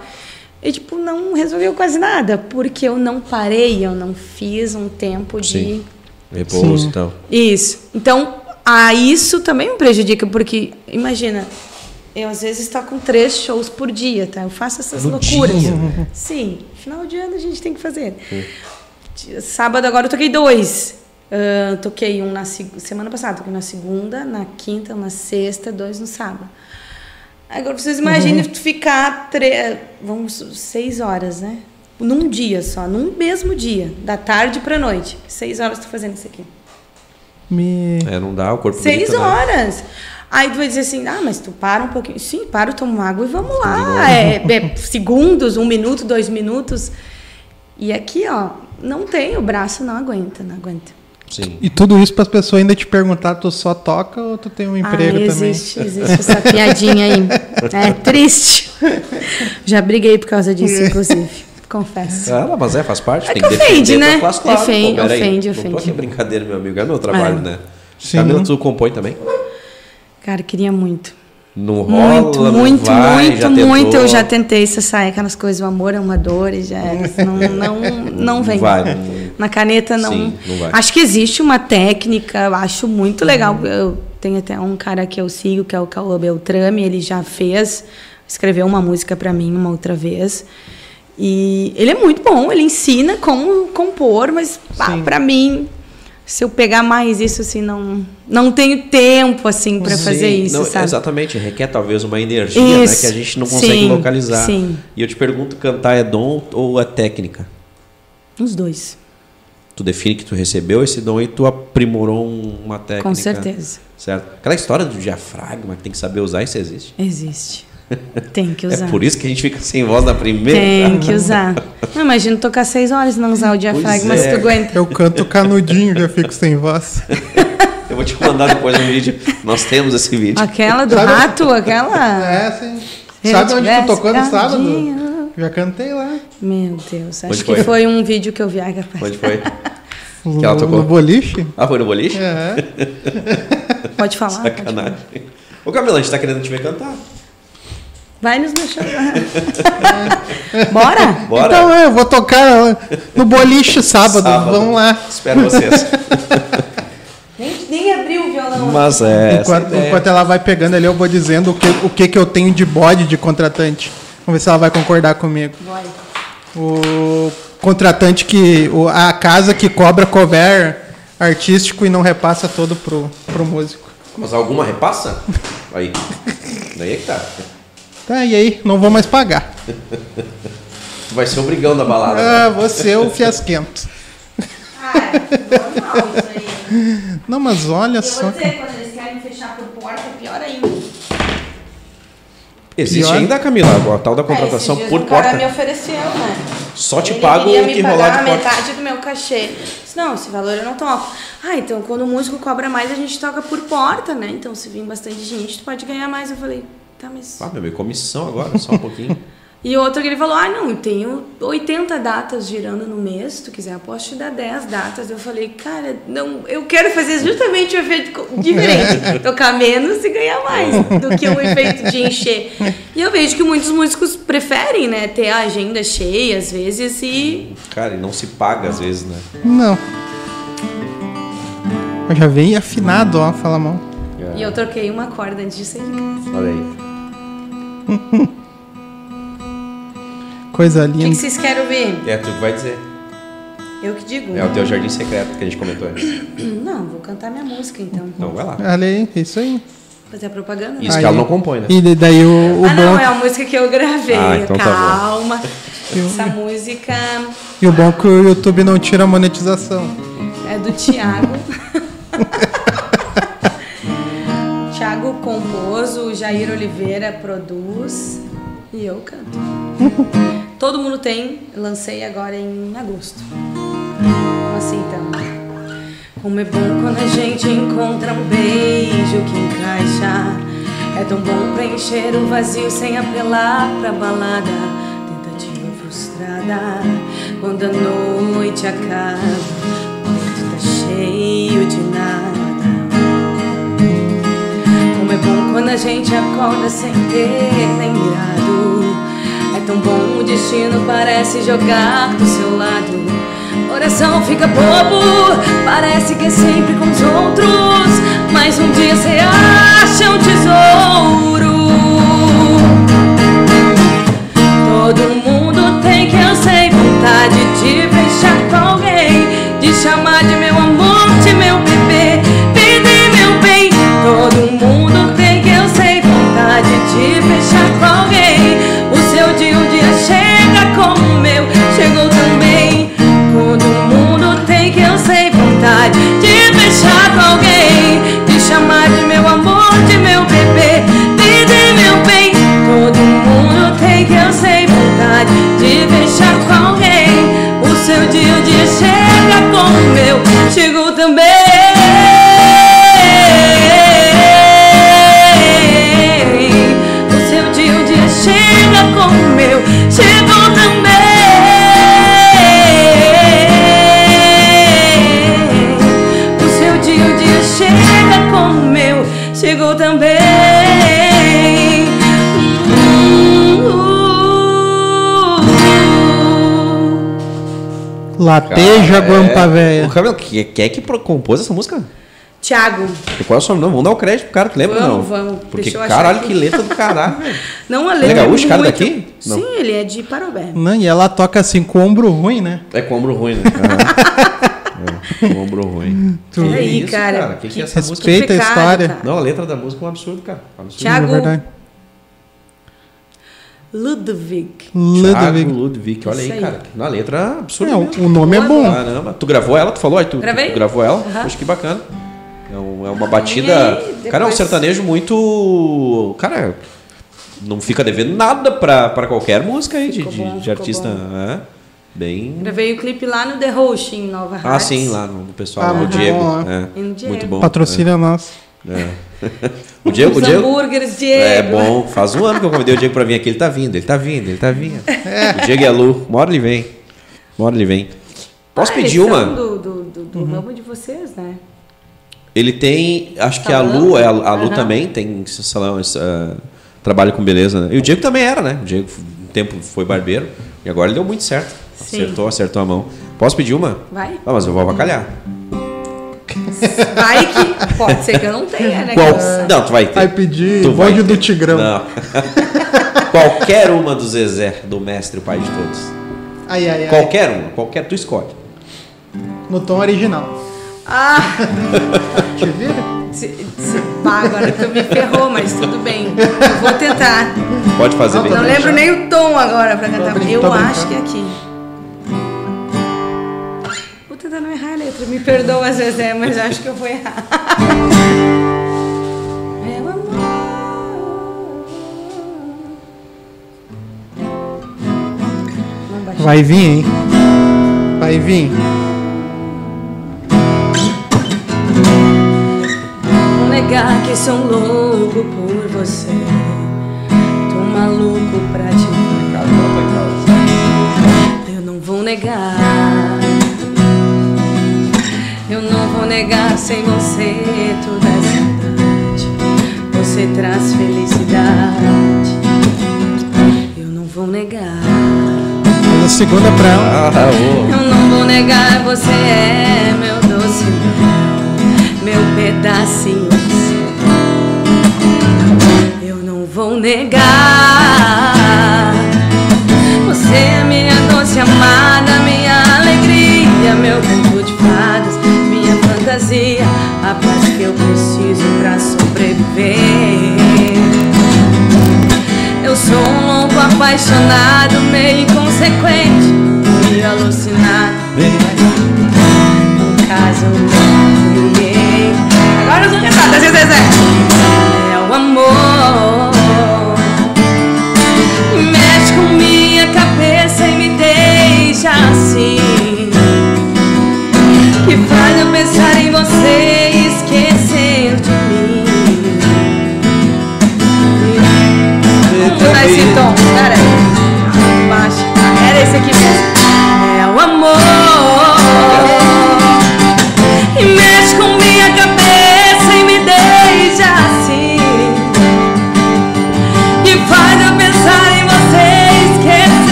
E tipo, não resolveu quase nada, porque eu não parei, eu não fiz um tempo de Sim. Repouso Sim. e tal. isso. Então, a isso também me prejudica, porque, imagina, eu às vezes estou com três shows por dia, tá? Eu faço essas No loucuras. dia? Sim, final de ano a gente tem que fazer. Sábado agora eu toquei dois. Ah, toquei um na semana passada, toquei na segunda, na quinta, na sexta, dois no sábado. Agora vocês imaginem tu ficar tre- vamos seis horas, né? Num dia só, num mesmo dia, da tarde pra noite. Seis horas tu fazendo isso aqui. Me... É, não dá, o corpo Seis grita, né? horas. Aí tu vai dizer assim, ah, mas tu para um pouquinho. Sim, para, toma água e vamos lá. É, é segundos, um minuto, dois minutos. E aqui, ó, não tem, o braço não aguenta, não aguenta. Sim. E tudo isso para as pessoas ainda te perguntar, tu só toca ou tu tem um emprego ah, também? existe, existe essa piadinha aí. [LAUGHS] É triste. Já briguei por causa disso, inclusive. Confesso. Ah, mas é, faz parte. É tem que defender ofende, né? classe, claro. Ofende, Pô, peraí, ofende, Não tô ofende. aqui brincadeira, meu amigo. É meu trabalho, É. né? Sim. Camila, tu compõe também? Cara, queria muito. Não rola, Muito, não muito, vai, muito, muito. tentou. Eu já tentei isso sair, aquelas coisas, o amor é uma dor e já [LAUGHS] era. Não, não, não vem. vai, não- Na caneta não. Sim, não vai. Acho que existe uma técnica, eu acho muito legal. Eu tenho até um cara que eu sigo, que é o Cauã Beltrame, ele já fez, escreveu uma música para mim uma outra vez. E ele é muito bom, ele ensina como compor, mas para mim se eu pegar mais isso assim não não tenho tempo assim para fazer isso, não, sabe? Exatamente, requer talvez uma energia né, Isso, que a gente não consegue sim, localizar. sim. E eu te pergunto, cantar é dom ou é técnica? Os dois, Tu define que tu recebeu esse dom e tu aprimorou um- uma técnica. com certeza. Certo? Aquela história do diafragma que tem que saber usar, isso existe. Existe. Tem que usar. É por isso que a gente fica sem voz na primeira. Tem que usar. Não, imagina tocar seis horas e não usar o diafragma, Pois se é. tu aguenta. Eu canto canudinho, já fico sem voz. [LAUGHS] Eu vou te mandar depois um vídeo. Nós temos esse vídeo. Aquela do Sabe- rato, aquela. É, sim. Sabe onde tu tocou no sábado? Já cantei lá. Meu Deus, acho Onde que foi? foi um vídeo que eu vi. Ai, capaz. Onde foi? No, [LAUGHS] Que ela tocou? no boliche. Ah, foi no boliche? É. Pode falar? Pode falar. Sacanagem. Ô Camila, a gente tá querendo te ver cantar. Vai nos shows. [LAUGHS] [LAUGHS] Bora? Bora? Então eu vou tocar no boliche sábado. Sábado. Vamos lá. Espero vocês. [LAUGHS] Nem, nem abriu o violão. Mas é. enquanto, enquanto ela vai pegando ali, eu vou dizendo o que, o que, que eu tenho de bode de contratante. Vamos ver se ela vai concordar comigo. Vai. O contratante que. o- a casa que cobra cover artístico e não repassa todo pro, pro músico. Mas alguma repassa? Aí. Daí é que tá. Tá, e aí? Não vou mais pagar. Tu vai ser o brigão da balada. né? Ah, você é o fiasquento. Ah, é normal isso aí. Não, mas olha Eu só. vou dizer, quando eles querem fechar por porta, é pior ainda. Existe Pior. ainda, Camila, a tal da contratação É, esses dias por o cara porta. me ofereceu, né? Só te Ele pago o me que pagar rolar de a porta. metade do meu cachê. Disse, Não, esse valor eu não toco. Ah, então quando o músico cobra mais, a gente toca por porta, né? Então se vir bastante gente, tu pode ganhar mais. Eu falei, tá, mas... Ah, meu, minha comissão agora, só um pouquinho. [LAUGHS] E outro que ele falou, ah, não, eu tenho 80 datas girando no mês, se tu quiser, eu posso te dar 10 datas. Eu falei, cara, não, eu quero fazer justamente o efeito [LAUGHS] diferente, tocar menos e ganhar mais do que o efeito de encher. E eu vejo que muitos músicos preferem, né, ter a agenda cheia às vezes e Cara, e não se paga às vezes, né? Não. Eu já veio afinado, ó, fala mal. E eu troquei uma corda antes de sair de casa. Olha aí. [LAUGHS] Coisa O que, que linda. vocês querem ouvir? É tu que vai dizer. Eu que digo. É o teu jardim secreto que a gente comentou antes. [COUGHS] Não, vou cantar minha música então. Então vai lá. Olha aí, isso aí. Fazer a propaganda? Isso Aí. que ela não compõe, né? E daí o, o ah, bom. não, é a música que eu gravei. Ah, então tá bom. Calma. Essa música E o bom é que o YouTube não tira a monetização. é do Thiago. [LAUGHS] compôs, o Jair Oliveira produz e eu canto. [LAUGHS] Todo mundo tem, lancei agora em agosto. Vamos assim então. Como é bom quando a gente encontra um beijo que encaixa. É tão bom preencher o vazio sem apelar pra balada. Tentativa frustrada. Quando a noite acaba, o peito tá cheio de nada. É bom quando a gente acorda sem ter nem mirado. É tão bom o destino parece jogar do seu lado. Coração fica bobo, parece que é sempre com os outros. Mas um dia você acha um tesouro. Todo mundo tem que eu sei vontade de fechar com alguém, de chamar de meu Lateja, guampa é... véia. O Camila, que- quem é que compôs essa música? Tiago, E qual é o seu nome? Vamos dar o crédito pro cara, tu lembra Vamos, não? vamos. Porque Deixa eu achar caralho, aqui. que letra do caralho, [LAUGHS] velho. não a é letra gaúcho, cara muito- daqui? Não. Sim, ele é de Parobé. Não, e ela toca assim com o ombro ruim, né? É com ombro ruim, né? [LAUGHS] É, com ombro ruim. Tu- Que Peraí, isso, cara. O que, que Que é essa música? Respeita a pecado, história. cara. Não, a letra da música é um absurdo, cara. Um absurdo. Thiago- É verdade. Ludwig. Thiago Ludwig. Ludwig, olha aí, aí. cara. Na letra absurda. É, o nome é bom. Caramba. Tu gravou ela? Tu falou? Aí tu, tu Gravei. gravou ela? Poxa, que bacana. É, um- é uma batida. E aí, depois- Cara, é um sertanejo muito. Cara, não fica devendo nada pra, pra qualquer música aí de, de, bom, de ficou artista. É, bem. Gravei o clipe lá no The Host, em Nova Ah, Hartz. sim, lá no pessoal, Ah, lá, o muito Diego. é. No Diego. muito bom. Patrocina nós. É. É. [LAUGHS] O Diego, Os o Diego. hambúrgueres, Diego. É bom, faz um ano que eu convidei o Diego pra vir aqui, ele tá vindo, ele tá vindo, ele tá vindo. O Diego e a Lu, uma hora ele vem. Uma hora ele vem. Posso Ah, pedir uma? do, do, do, do Uhum. ramo de vocês, né? Ele tem, acho que a Salão? Lu, é, a, a Lu Aham. também tem esse salão, esse, ah, trabalha com beleza, né? E o Diego também era, né? O Diego um tempo foi barbeiro e agora ele deu muito certo. Sim. Acertou, acertou a mão. Posso pedir uma? Vai. Ah, mas eu vou avacalhar. Vai que pode ser que eu não tenha, né? Qual? Não, tu vai ter. Vai pedir Tu vai do. Tigrão. Não. [LAUGHS] Qualquer uma do Zezé, do mestre, o pai de todos. Ai, ai, ai. Qualquer uma, qualquer, tu escolhe. No tom original. Ah, [LAUGHS] Te vira? se, se, pá, agora tu me ferrou, mas tudo bem. Eu vou tentar. Pode fazer bem. Não lembro nem o tom agora pra cantar. Eu acho que é aqui. Tentar não errar a letra. Me perdoa, Zezé, mas acho que eu vou errar. [LAUGHS] Meu amor. Vai vir, hein? Vai vir. Vou negar que sou um louco por você. Tô maluco pra te ver. Eu não vou negar. Negar sem você toda essa idade. Você traz felicidade. Eu não vou negar. Mas a segunda pra ela. Ah. Eu não vou negar, você é meu doce mel, meu pedacinho. Eu não vou negar. Você é minha doce amada, minha alegria, meu minha fantasia, a paz que eu preciso pra sobreviver. Eu sou um louco apaixonado, meio inconsequente, meio alucinado. No caso, ninguém. Agora eu sou cantada, Zé Zezé. É o amor. Mexe com minha cabeça e me deixa assim. Vamos mudar esse tom, pera aí. Baixo. Era esse aqui mesmo. É o amor.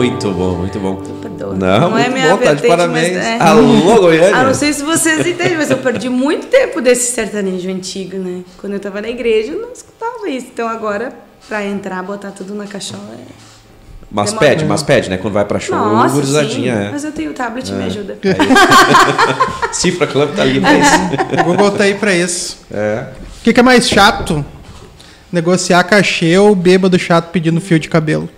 Muito bom, muito bom. Perdoa. Não, muito bom, tá de vertente, parabéns. mas é. Alô, Goiânia. [LAUGHS] Ah, não sei se vocês entendem, mas eu perdi muito tempo desse sertanejo antigo, né? Quando eu tava na igreja, eu não escutava isso. Então agora, pra entrar, botar tudo na caixola é. Mas Demora. pede, mas pede, né? Quando vai pra show, Nossa, sim. gurizadinha, é. Mas eu tenho o tablet, me ajuda. [LAUGHS] Cifra Club tá ali, É. Google tá aí pra isso. É. O que, que é mais chato? Negociar cachê ou bêbado chato pedindo fio de cabelo?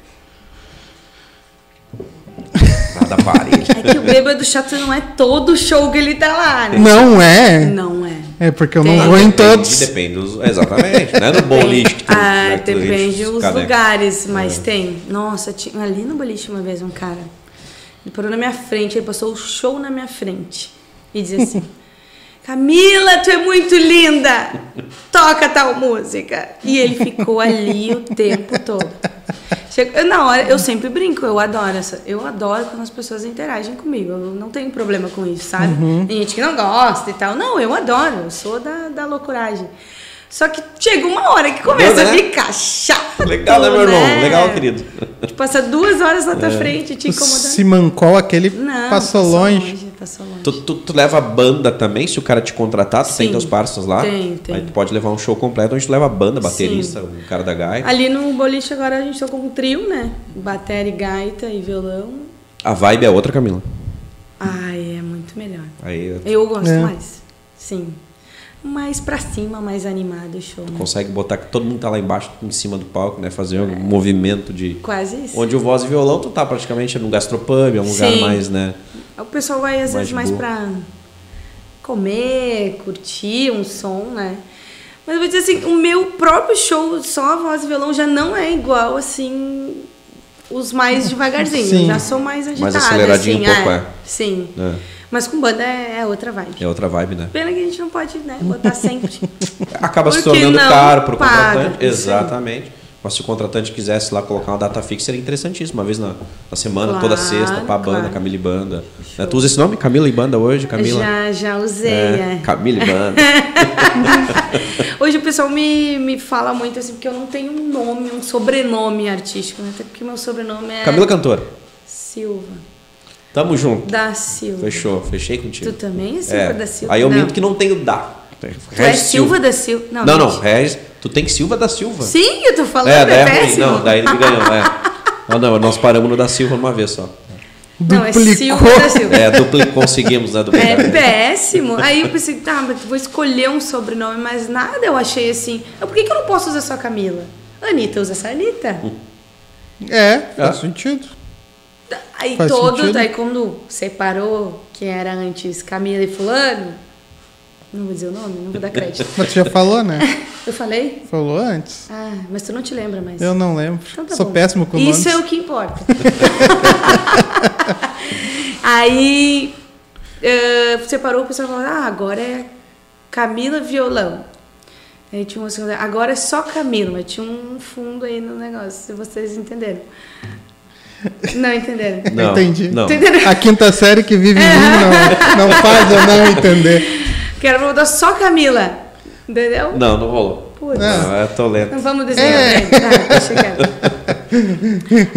Nada parede. É que o bêbado chato não é todo show que ele tá lá, né? Não é. Não é. É porque eu Tem. não vou em todos. Depende dos... Exatamente. Não é no boliche que tu... Ah, né, depende dos lugares, mas tem. Nossa, tinha ali no boliche uma vez um cara. Ele parou na minha frente, ele passou o show na minha frente. E dizia assim: [LAUGHS] Camila, tu é muito linda! Toca tal música. E ele ficou ali o tempo todo. Chegou- eu, na hora, eu sempre brinco, eu adoro essa. Eu adoro quando as pessoas interagem comigo. Eu não tenho problema com isso, sabe? Tem gente que não gosta e tal. Não, eu adoro, eu sou da, da loucuragem. Só que chega uma hora que começa Deu, né? a ficar chato. Legal, né, meu irmão? Legal, querido. Tipo, passa duas horas na tua frente te incomodando. Simancol, aquele Não, passou longe. Passou longe. Tu, tu, tu leva banda também, se o cara te contratar, tu tem Sim. teus parceiros lá? Tem, tem. Aí tu pode levar um show completo onde tu leva banda, baterista, um cara da gaita. Ali no boliche agora a gente tá com um trio, né? Bateria, gaita e violão. A vibe é outra, Camila. Ai, é muito melhor. Aí Eu gosto É. mais. Sim. Mais pra cima, mais animado o show. Né? Consegue botar que todo mundo tá lá embaixo, em cima do palco, né? Fazer um movimento de. Quase isso. Onde o voz e violão, tu tá praticamente num gastropub, é um lugar Sim. mais, né? O pessoal vai às Mais vezes mais boa. pra comer, curtir um som, né? Mas eu vou dizer assim, o meu próprio show, só a voz e violão, já não é igual, assim, os mais devagarzinho. Sim. Eu já sou mais agitada, aceleradinho assim, um pouco, é. Sim. É. Mas com banda é, é outra vibe. É outra vibe, né? Pena que a gente não pode, né, botar sempre. [LAUGHS] Acaba se tornando caro pro paga, contratante. aí. Exatamente. Mas se o contratante quisesse lá colocar uma data fixa, seria interessantíssimo. Uma vez na, na semana, Claro, toda sexta, pra banda, claro. Camila e Banda. Né, Tu usa esse nome? Camila e Banda hoje? Camila? Já, já usei, É, é. Camila e Banda. [LAUGHS] Hoje o pessoal me, me fala muito assim, porque eu não tenho um nome, um sobrenome artístico, né? Até porque meu sobrenome é Camila Cantora. Silva. Tamo junto. Da Silva. Fechou, fechei contigo. Tu também é Silva É. da Silva? Aí eu Não. minto que não tenho da. Tu é Silva da Silva? Não, não, gente. Regis, tu tem Silva da Silva. Sim, eu tô falando, é, é, daí é ruim. péssimo. Não, daí ele me ganhou, é. [LAUGHS] Não, não, nós paramos no da Silva uma vez só. Não, é Duplicou. Silva da Silva. É, dupli, conseguimos, né? Duplicar. É péssimo. Aí eu pensei, tá, mas vou escolher um sobrenome, mas nada eu achei assim. "Ah, Por que, que eu não posso usar só Camila? Anitta usa essa Anitta. É, faz É. sentido. Aí Faz todo, sentido. aí quando separou quem era antes Camila e Fulano, não vou dizer o nome, não vou dar crédito. Mas tu já falou, né? [LAUGHS] Eu falei? Falou antes. Ah, mas tu não te lembra mais. Eu não lembro. Então tá Sou bom. péssimo com Isso nomes. é o que importa. [LAUGHS] Aí eh, separou, o pessoal falou: ah, agora é Camila violão. Aí tinha uma segunda, agora é só Camila, mas tinha um fundo aí no negócio, se vocês entenderam. Não entenderam? Não, Entendi. Não. Entenderam? A quinta série que vive em mim não, não faz eu não entender. Quero botar só Camila. Entendeu? Não, não rolou. Putz. Não, eu tô lento. Não vamos desenhar. É. Tá, deixa quieto.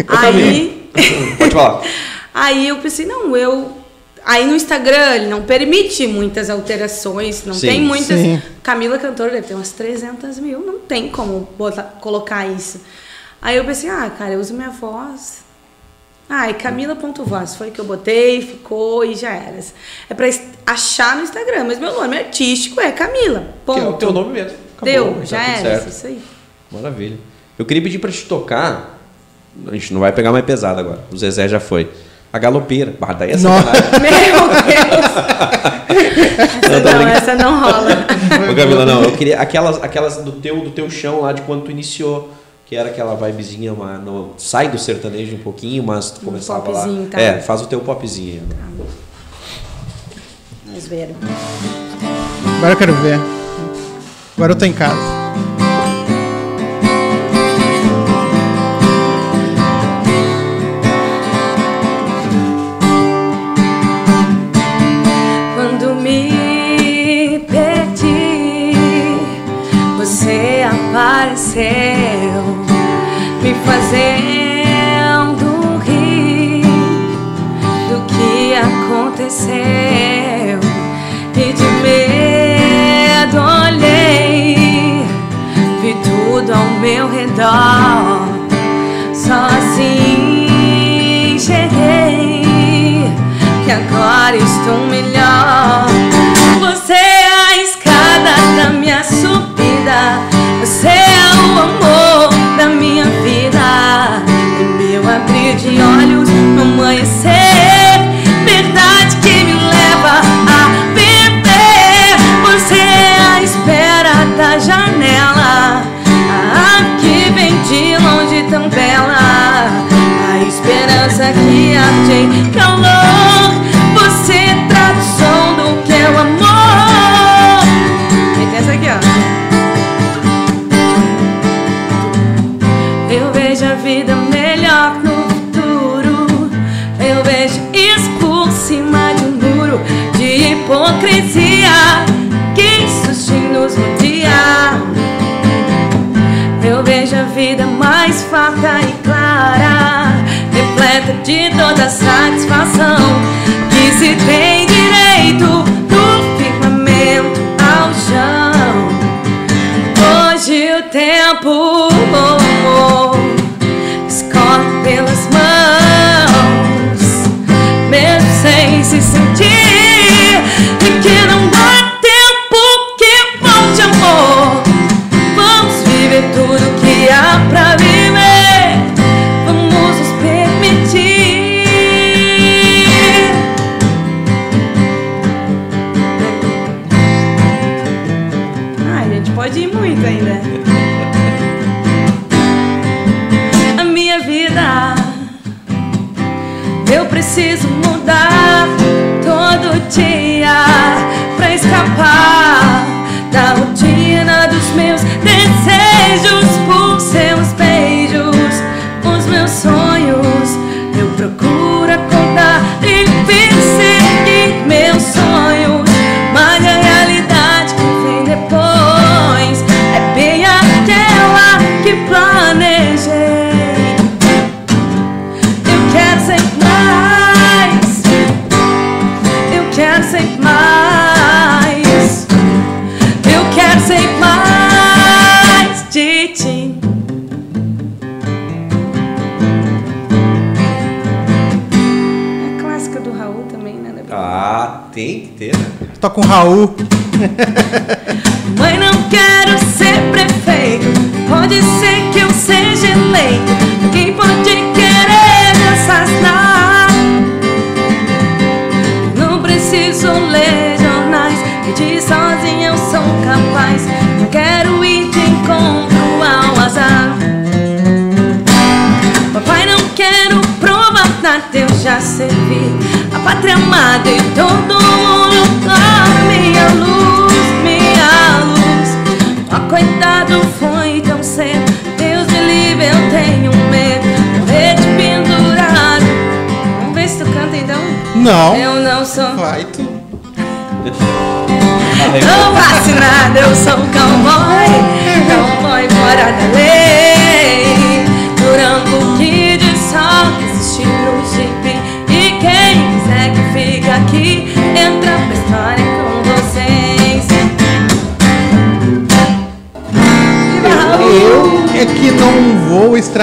[LAUGHS] Aí. Pode falar. Aí eu pensei, não, eu. Aí no Instagram ele não permite muitas alterações, não Sim, tem muitas. sim. Camila Cantora deve ter umas 300 mil, não tem como botar, colocar isso. Aí eu pensei, ah, cara, eu uso minha voz. Ah, e Camila.voz foi que eu botei, ficou e já era. É pra achar no Instagram, mas meu nome artístico é Camila. Que Ponto. é o teu nome mesmo. Acabou, Deu, tá já era, certo. isso aí. Maravilha. Eu queria pedir pra te tocar. A gente não vai pegar mais pesado agora. O Zezé já foi. A galopeira. Bah, daí é Nossa. Meu Deus! Não, Essa não, brincando. essa não rola. Ô, Camila, não. Eu queria aquelas, aquelas do, teu, do teu chão lá de quando tu iniciou. Que era aquela vibezinha, uma, no, sai do sertanejo um pouquinho, mas tu começava lá. popzinho, tá. É, faz o teu popzinho. aí. Vamos ver. Agora eu quero ver. Agora eu tô em casa. Quando me perdi, você apareceu, fazendo rir do que aconteceu. E de medo olhei, vi tudo ao meu redor. Só assim cheguei que agora estou melhor. De olhos no amanhecer. Verdade que me leva a viver. Você é a espera da janela. A que vem de longe tão bela. A esperança que arde em calor. Hipocrisia que insiste nos rodear. Eu vejo a vida mais farta e clara, repleta de toda satisfação que se tem direito do firmamento ao chão. Hoje o tempo oh, oh,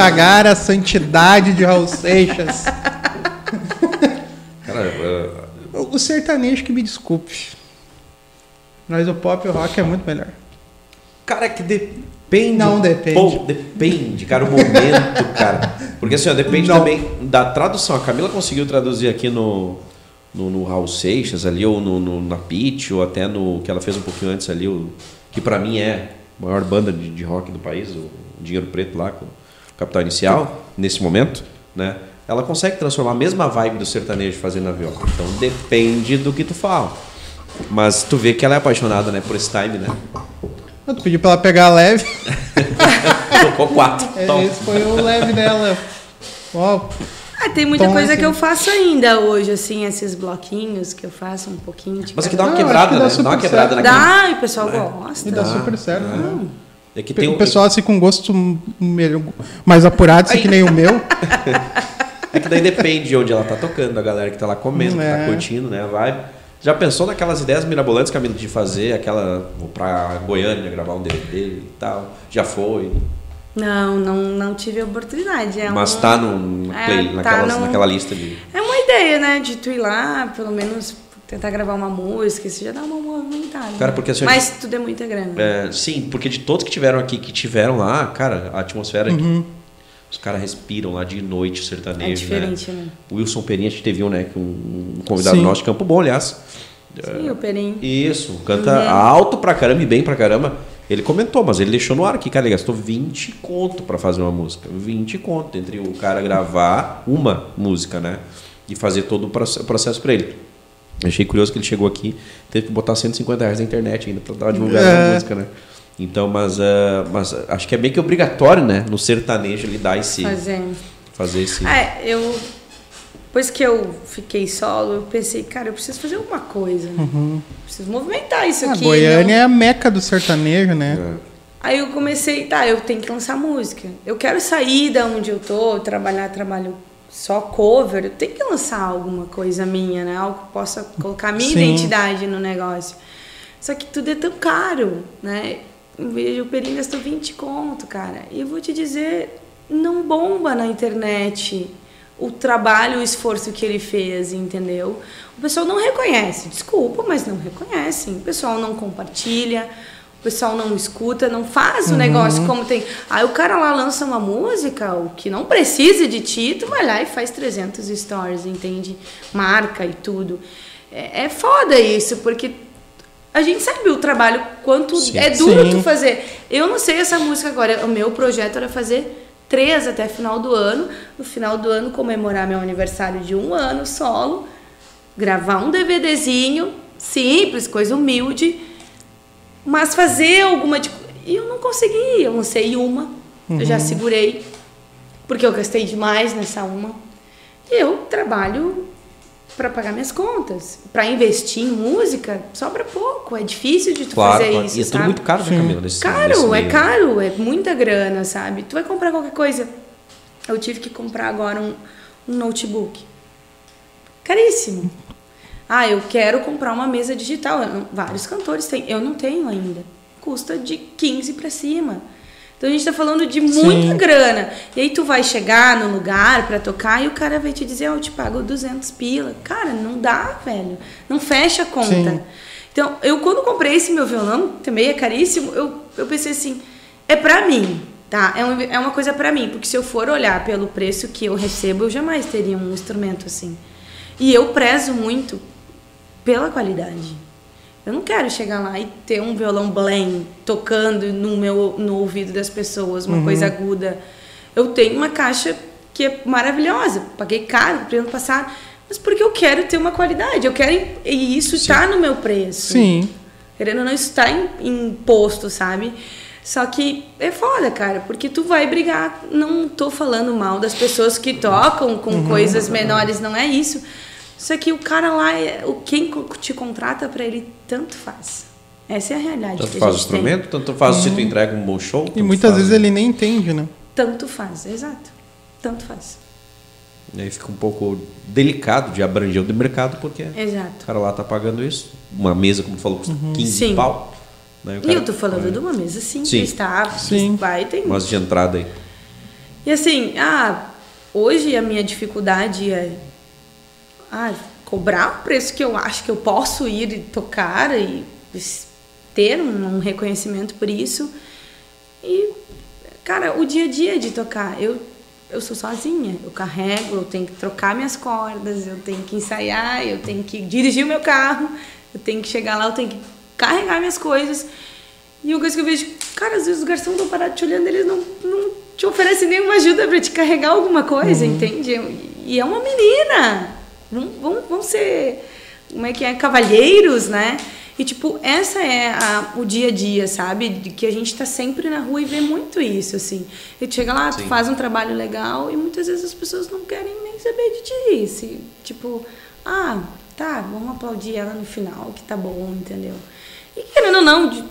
estragar a santidade de Raul Seixas. Cara, O sertanejo que me desculpe. Mas o pop e o rock é muito melhor. cara, é que depende. Não depende. Pô, depende, cara, o momento, cara. Porque assim, ó, depende Não. também da tradução. A Camila conseguiu traduzir aqui no, no, no Raul Seixas ali, ou no, no- na Pitch, ou até no que ela fez um pouquinho antes ali, o, que pra mim é a maior banda de, de rock do país, o Dinheiro Preto lá, com Capital Inicial, nesse momento, né? Ela consegue transformar a mesma vibe do sertanejo fazendo na viola. Então depende do que tu fala. Mas tu vê que ela é apaixonada, né, por esse time, né? Eu pedi pra ela pegar leve. [LAUGHS] Tocou quatro. Tom. Esse foi o leve dela. Ó, Ah, tem muita Tom, coisa assim. que eu faço ainda hoje, assim, esses bloquinhos que eu faço um pouquinho de Mas aqui cada- dá uma quebrada, que dá né? Dá uma quebrada certo. naquele. Dá, e o pessoal gosta. e dá super certo. Hum. É que tem o um- pessoal assim com gosto melhor- mais apurado, assim que nem o meu. [LAUGHS] É que daí depende de onde ela tá tocando, da galera que tá lá comendo, que É. tá curtindo, né? Vai. Já pensou naquelas ideias mirabolantes, Camila, de fazer aquela. Vou pra Goiânia gravar um DVD e tal? Já foi. Não, não, não tive a oportunidade. É mas um- tá no, na É, play, tá naquelas, no- naquela lista de. É uma ideia, né? De tu ir lá, pelo menos tentar gravar uma música, isso já dá uma movimentada. Cara, porque assim, Mas tudo é muita grana. É, sim, porque de todos que tiveram aqui, que tiveram lá, cara, a atmosfera. Uhum. Os caras respiram lá de noite sertanejo. É diferente, né? O Wilson Perinha, a gente teve um, né? que Um, convidado Sim. nosso de Campo Bom, aliás. Sim, o Perim. Isso, canta Uhum. alto pra caramba e bem pra caramba. Ele comentou, mas ele deixou no ar aqui, cara, ele gastou 20 conto pra fazer uma música. 20 conto entre o cara gravar uma música, né? E fazer todo o proce- processo pra ele. Achei curioso que ele chegou aqui, teve que botar 150 reais na internet ainda pra dar divulgar É. a música, né? Então, mas, ah, mas acho que é meio que obrigatório, né? No sertanejo ele dar esse. Fazendo. Fazer esse. É, eu. Depois que eu fiquei solo, eu pensei, cara, eu preciso fazer alguma coisa. Né? Preciso movimentar isso A aqui. Uhum. Goiânia não- é a meca do sertanejo, né? É. Aí eu comecei, tá, eu tenho que lançar música. Eu quero sair da onde eu tô, trabalhar, trabalho só cover. Eu tenho que lançar alguma coisa minha, né? Algo que possa colocar minha Sim. identidade no negócio. Só que tudo é tão caro, né? Eu vejo o Perim gastou 20 conto, cara. E eu vou te dizer, não bomba na internet o trabalho, o esforço que ele fez, entendeu? O pessoal não reconhece, desculpa, mas não reconhecem. O pessoal não compartilha, o pessoal não escuta, não faz o negócio como tem. Aí o cara lá lança uma música, o que não precisa de ti, tu vai lá e faz 300 stories, entende? Marca e tudo. É, é foda isso, porque a gente sabe o trabalho, quanto Sim. é duro Sim. tu fazer. Eu não sei essa música agora, o meu projeto era fazer três até final do ano. No final do ano, comemorar meu aniversário de um ano solo, gravar um DVDzinho, simples, coisa humilde, mas fazer alguma de. E eu não consegui, eu lancei uma, eu já segurei, porque eu gastei demais nessa uma. E eu trabalho para pagar minhas contas. Para investir em música, sobra pouco. É difícil de tu Claro, fazer claro. isso. e é tudo sabe? muito caro, né, Camila? Nesse, nesse Caro, é caro, é muita grana, sabe? Tu vai comprar qualquer coisa. Eu tive que comprar agora um, um notebook. Caríssimo. Ah, eu quero comprar uma mesa digital. Não- vários cantores têm. Eu não tenho ainda. Custa de 15 para cima. Então a gente tá falando de muita grana. E aí tu vai chegar no lugar para tocar e o cara vai te dizer, oh, eu te pago 200 pila. Cara, não dá, velho. Não fecha a conta. Sim. Então, eu quando comprei esse meu violão, também é caríssimo, eu, eu pensei assim, é pra mim, tá? É, um, é uma coisa pra mim, porque se eu for olhar pelo preço que eu recebo, eu jamais teria um instrumento assim. E eu prezo muito pela qualidade. Eu não quero chegar lá e ter um violão blend tocando no meu no ouvido das pessoas, uma uhum. coisa aguda. Eu tenho uma caixa que é maravilhosa, paguei caro no ano passado mas porque eu quero ter uma qualidade, eu quero e isso está no meu preço. Sim. Querendo ou não, está imposto, sabe? Só que é foda, cara, porque tu vai brigar. Não tô falando mal das pessoas que tocam com uhum. coisas menores, não é isso. Só que o cara lá, é, o quem te contrata para ele, tanto faz. Essa é a realidade. Tanto faz o instrumento, tem. tanto faz uhum. se tu entrega um bom show. E muitas faz... vezes ele nem entende, né? Tanto faz, exato. Tanto faz. E aí fica um pouco delicado de abranger o mercado, porque Exato. o cara lá tá pagando isso. Uma mesa, como falou, custa uhum. 15 Sim. pau. Né? E eu tô falando de uma mesa simples, Sim. tá? Sim. Vai, tem... Mas de entrada aí. E assim, ah, hoje a minha dificuldade é ah, cobrar o preço que eu acho que eu posso ir e tocar e ter um, um reconhecimento por isso. E, cara, o dia a dia de tocar. Eu eu sou sozinha, eu carrego, eu tenho que trocar minhas cordas, eu tenho que ensaiar, eu tenho que dirigir o meu carro, eu tenho que chegar lá, eu tenho que carregar minhas coisas. E uma coisa que eu vejo, cara, às vezes os garçons estão parados te olhando, eles não, não te oferecem nenhuma ajuda para te carregar alguma coisa, uhum. entende? E é uma menina. Vão, vão, ser, como é que é, cavalheiros, né? E, tipo, essa é a, o dia a dia, sabe? De que a gente tá sempre na rua e vê muito isso, assim. E tu chega lá, tu faz um trabalho legal e muitas vezes as pessoas não querem nem saber de ti. Se, tipo, ah, tá, vamos aplaudir ela no final, que tá bom, entendeu? E querendo ou não, de,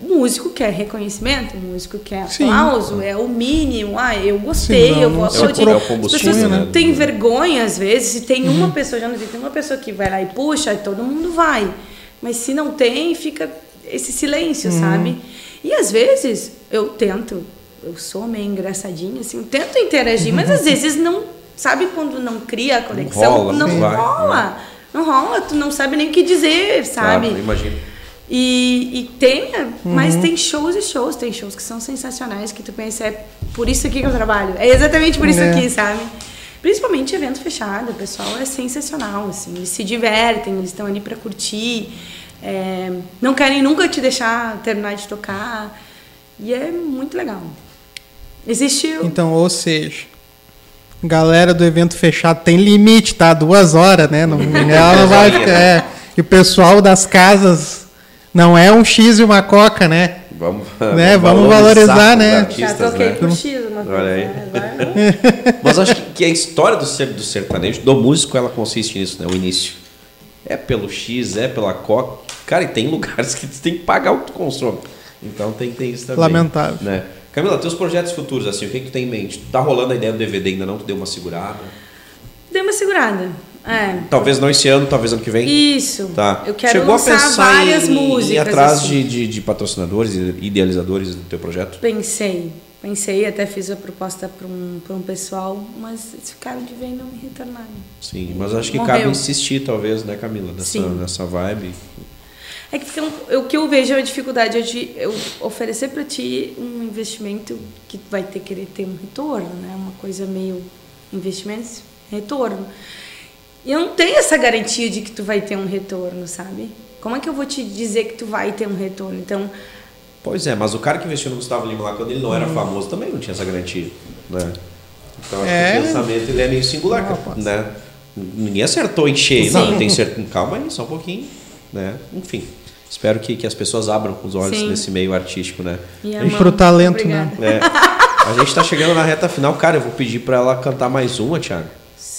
músico quer reconhecimento, músico quer aplauso, Sim. é o mínimo. Ah, eu gostei, Sim, não, eu vou aplaudir. É o, é As pessoas né? têm vergonha às vezes, se tem uhum. uma pessoa, já não tem uma pessoa que vai lá e puxa, todo mundo vai. Mas se não tem, fica esse silêncio, uhum. sabe? E às vezes eu tento, eu sou meio engraçadinha, assim, tento interagir, mas às [LAUGHS] vezes não, sabe quando não cria a conexão? Não rola, não, rola. Não rola, tu não sabe nem o que dizer, sabe? Claro, imagino. E, e tem, mas uhum. tem shows e shows, tem shows que são sensacionais, que tu pensa, é por isso aqui que eu trabalho. É exatamente por isso é. aqui, sabe? Principalmente evento fechado, o pessoal é sensacional, assim, eles se divertem, eles estão ali para curtir, é, não querem nunca te deixar terminar de tocar, e é muito legal. Existe. Então, ou seja, galera do evento fechado tem limite, tá? Duas horas, né? Não, [LAUGHS] ela não vai. É, e o pessoal das casas não é um X e uma coca, né? Vamos, [LAUGHS] né? vamos valorizar, valorizar né? Artistas, Já toquei né? por X uma coisa. Olha aí. Né? [LAUGHS] [LAUGHS] Mas acho que a história do, do sertanejo, do músico, ela consiste nisso, né? O início. É pelo X, é pela Coca. Cara, e tem lugares que tu tem que pagar o que tu consome. Então tem, tem isso também. Lamentável. Né? Camila, teus projetos futuros, assim, o que, que tu tem em mente? Tá rolando a ideia do DVD ainda não? Tu deu uma segurada? Deu uma segurada. É. Talvez não esse ano, talvez ano que vem. Isso. Tá. Eu quero Chegou lançar a pensar várias em, músicas. Em atrás assim. de, de, de, patrocinadores e idealizadores do teu projeto? Pensei. Pensei, até fiz a proposta para um, um pessoal, mas eles ficaram de ver e não me retornaram. Sim, mas acho que Morreu. cabe insistir, talvez, né, Camila, nessa, nessa vibe. É que o que eu vejo é a dificuldade de eu oferecer para ti um investimento que vai ter que ter um retorno, né? Uma coisa meio investimentos, retorno. E eu não tenho essa garantia de que tu vai ter um retorno, sabe? Como é que eu vou te dizer que tu vai ter um retorno? Então. Pois é, mas o cara que investiu no Gustavo Lima lá quando ele não era hum. famoso também não tinha essa garantia, né? Então acho é. que o pensamento ele é meio singular, não, né? Ninguém acertou em cheio. Sim. Não, tem certo. Calma aí, só um pouquinho, né? Enfim. Espero que, que as pessoas abram os olhos Sim. nesse meio artístico, né? E, e pro talento, né? É. A gente está chegando na reta final. Cara, eu vou pedir para ela cantar mais uma, Thiago.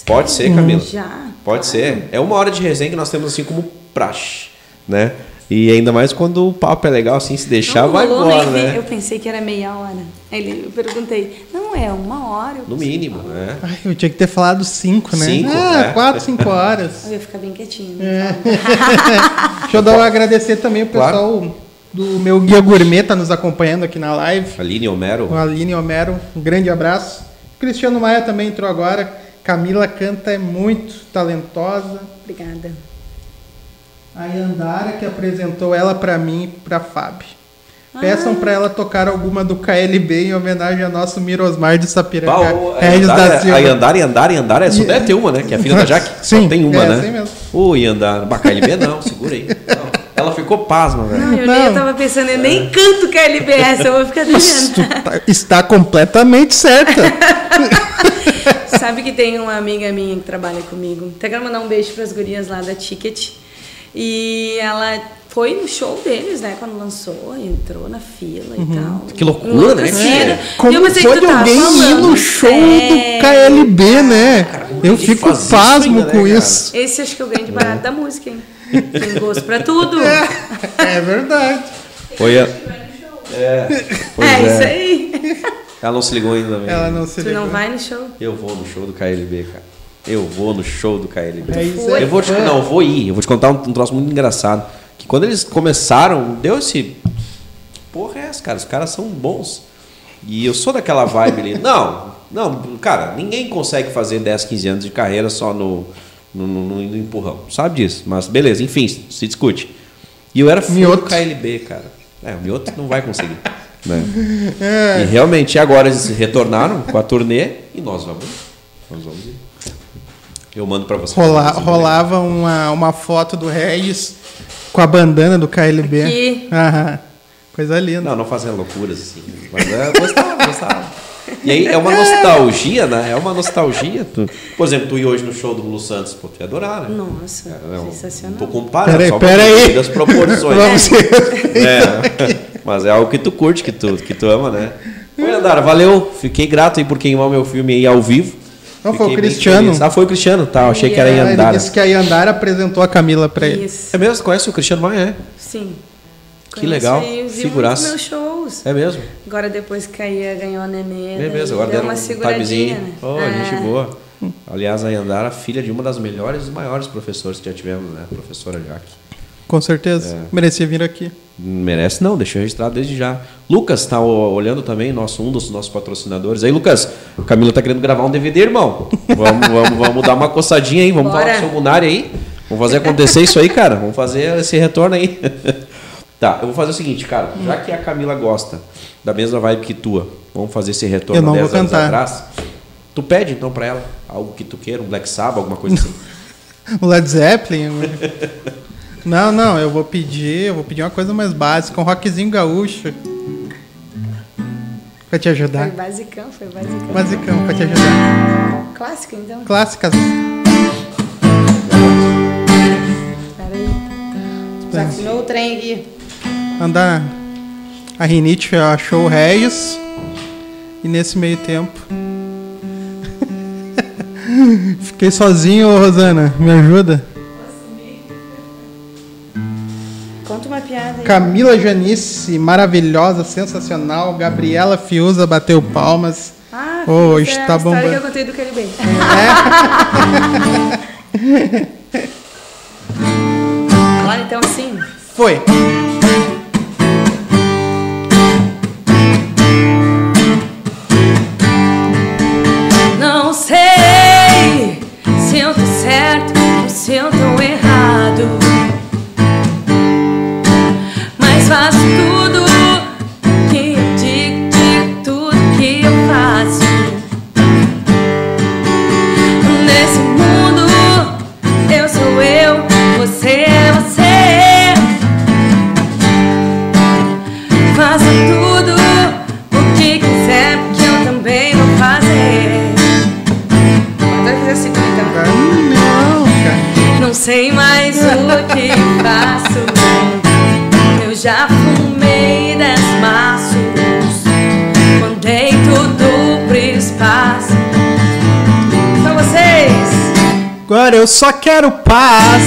Pode ser, Camila. Já. Pode ser. É uma hora de resenha que nós temos assim como praxe, né? E ainda mais quando o papo é legal, assim, se deixar, não, vai embora, né? Eu pensei que era meia hora. Ele, eu perguntei, não, é uma hora. No mínimo, né? Ai, eu tinha que ter falado cinco, né? Cinco, ah, é. quatro, cinco horas. [LAUGHS] Eu ia ficar bem quietinho. É. [LAUGHS] Deixa eu dar um agradecer também o pessoal claro. do meu guia gourmet tá nos acompanhando aqui na live. Aline Homero. O Aline Homero, um grande abraço. Cristiano Maia também entrou agora. Camila canta é muito talentosa. Obrigada. A Yandara que apresentou ela para mim e para Fábio. Peçam para ela tocar alguma do KLB em homenagem ao nosso Mirosmar de Sapiranga. Bah, o- a Regis Yandara- da Silva. A Yandara, Yandara, Yandara, só E- deve ter uma, né? Que é a filha da [LAUGHS] Jaque. Sim, Só tem uma, é né? assim mesmo. Ô, Yandara. Bacalhau não, segura aí. Não. Ela ficou pasma, velho. Não, eu Não. nem tava pensando, eu nem canto KLBS, eu vou ficar Tu devendo. tá- está completamente certa. [LAUGHS] Sabe que tem uma amiga minha que trabalha comigo. Até quero mandar um beijo pras gurias lá da Ticket. E ela foi no show deles, né? Quando lançou, entrou na fila e tal. Que loucura, né, cara? É. Como pode alguém ir no show sério. do KLB, né? como Eu fico isso pasmo ainda, né, com cara? isso. Esse acho que é o grande barato da música, hein? Tem gosto pra tudo. É verdade. Foi a... É, pois é, é. isso aí. Ela não se ligou ainda também. Ela não se Tu não ligou. vai no show? Eu vou no show do KLB, cara. Eu vou no show do KLB. É isso aí. Eu vou te, não, eu vou ir. Eu vou te contar um, um troço muito engraçado. Que quando eles começaram, deu esse. Que porra é essa, cara? Os caras são bons. E eu sou daquela vibe ali. Não, não, cara, ninguém consegue fazer 10, 15 anos de carreira só no, no, no- no empurrão. Sabe disso? Mas beleza, enfim, se discute. E eu era fã do. KLB, cara. É, o Mioto não vai conseguir. [LAUGHS] né? [LAUGHS] E realmente agora eles retornaram com a turnê e nós vamos. Nós vamos ir. Eu mando pra vocês. Rola- rolava uma, uma foto do Regis com a bandana do KLB. Aqui. Aham. Coisa linda. Não, não fazendo loucuras assim. Mas é, gostava, gostava. E aí é uma [LAUGHS] nostalgia, né? É uma nostalgia. Por exemplo, tu ir hoje no show do Lulu Santos, pô, tu ia adorar, né? Nossa, É, um- sensacional. Tô comparando Peraí, só peraí. das proporções. [LAUGHS] Vamos ser. É, mas é algo que tu curte, que tu, que tu ama, né? Oi, Andara, valeu. Fiquei grato aí por queimar o meu filme aí ao vivo. Não, foi o Cristiano. Ah, foi o Cristiano, tá. eu Achei que era Ah, Ah, Ele Yandara. disse que a Yandara apresentou a Camila pra ele. Isso. É mesmo? Conhece o Cristiano Maia? É. Sim. Que Conheço legal. Figuraça. meus shows. É mesmo? Agora depois que a Ia ganhou a nenê, É mesmo, agora deu uma um seguradinha, timezinho. né? Oh, É. gente boa. Aliás, a Yandara, filha de uma das melhores e maiores professores que já tivemos, né? Professora Jaque. Com certeza. É. Merecia vir aqui. Merece não, deixa eu registrar desde já. Lucas tá ó, olhando também, nosso, um dos nossos patrocinadores. Aí, Lucas, a Camila tá querendo gravar um DVD, irmão. Vamos, [LAUGHS] vamos, vamos dar uma coçadinha aí, vamos Bora. falar com o seu Munari aí. Vamos fazer acontecer isso aí, cara. Vamos fazer esse retorno aí. [LAUGHS] tá, eu vou fazer o seguinte, cara. Já que a Camila gosta da mesma vibe que tua, vamos fazer esse retorno Eu não 10 vou anos cantar. atrás. Tu pede então pra ela algo que tu queira, um Black Sabbath, alguma coisa assim. O [LAUGHS] Led Zeppelin. Não, não, eu vou pedir, eu vou pedir uma coisa mais básica, um rockzinho gaúcho. Pra te Foi ajudar. basicão, foi basicão. Basicão, pra te ajudar. Clássico, então. Clássicas. Peraí. Desafinou o trem aqui. Andar. A Rinite achou o Regis. E nesse meio tempo. [LAUGHS] Fiquei sozinho, Rosana. Me ajuda. Camila Janice, maravilhosa, sensacional. Gabriela Fiuza bateu palmas. Ah, Ô, hoje está é bombando. que eu contei do KLB. [LAUGHS] Olha, então assim. Foi. Não sei se eu tô certo ou se eu tô Agora eu só quero paz.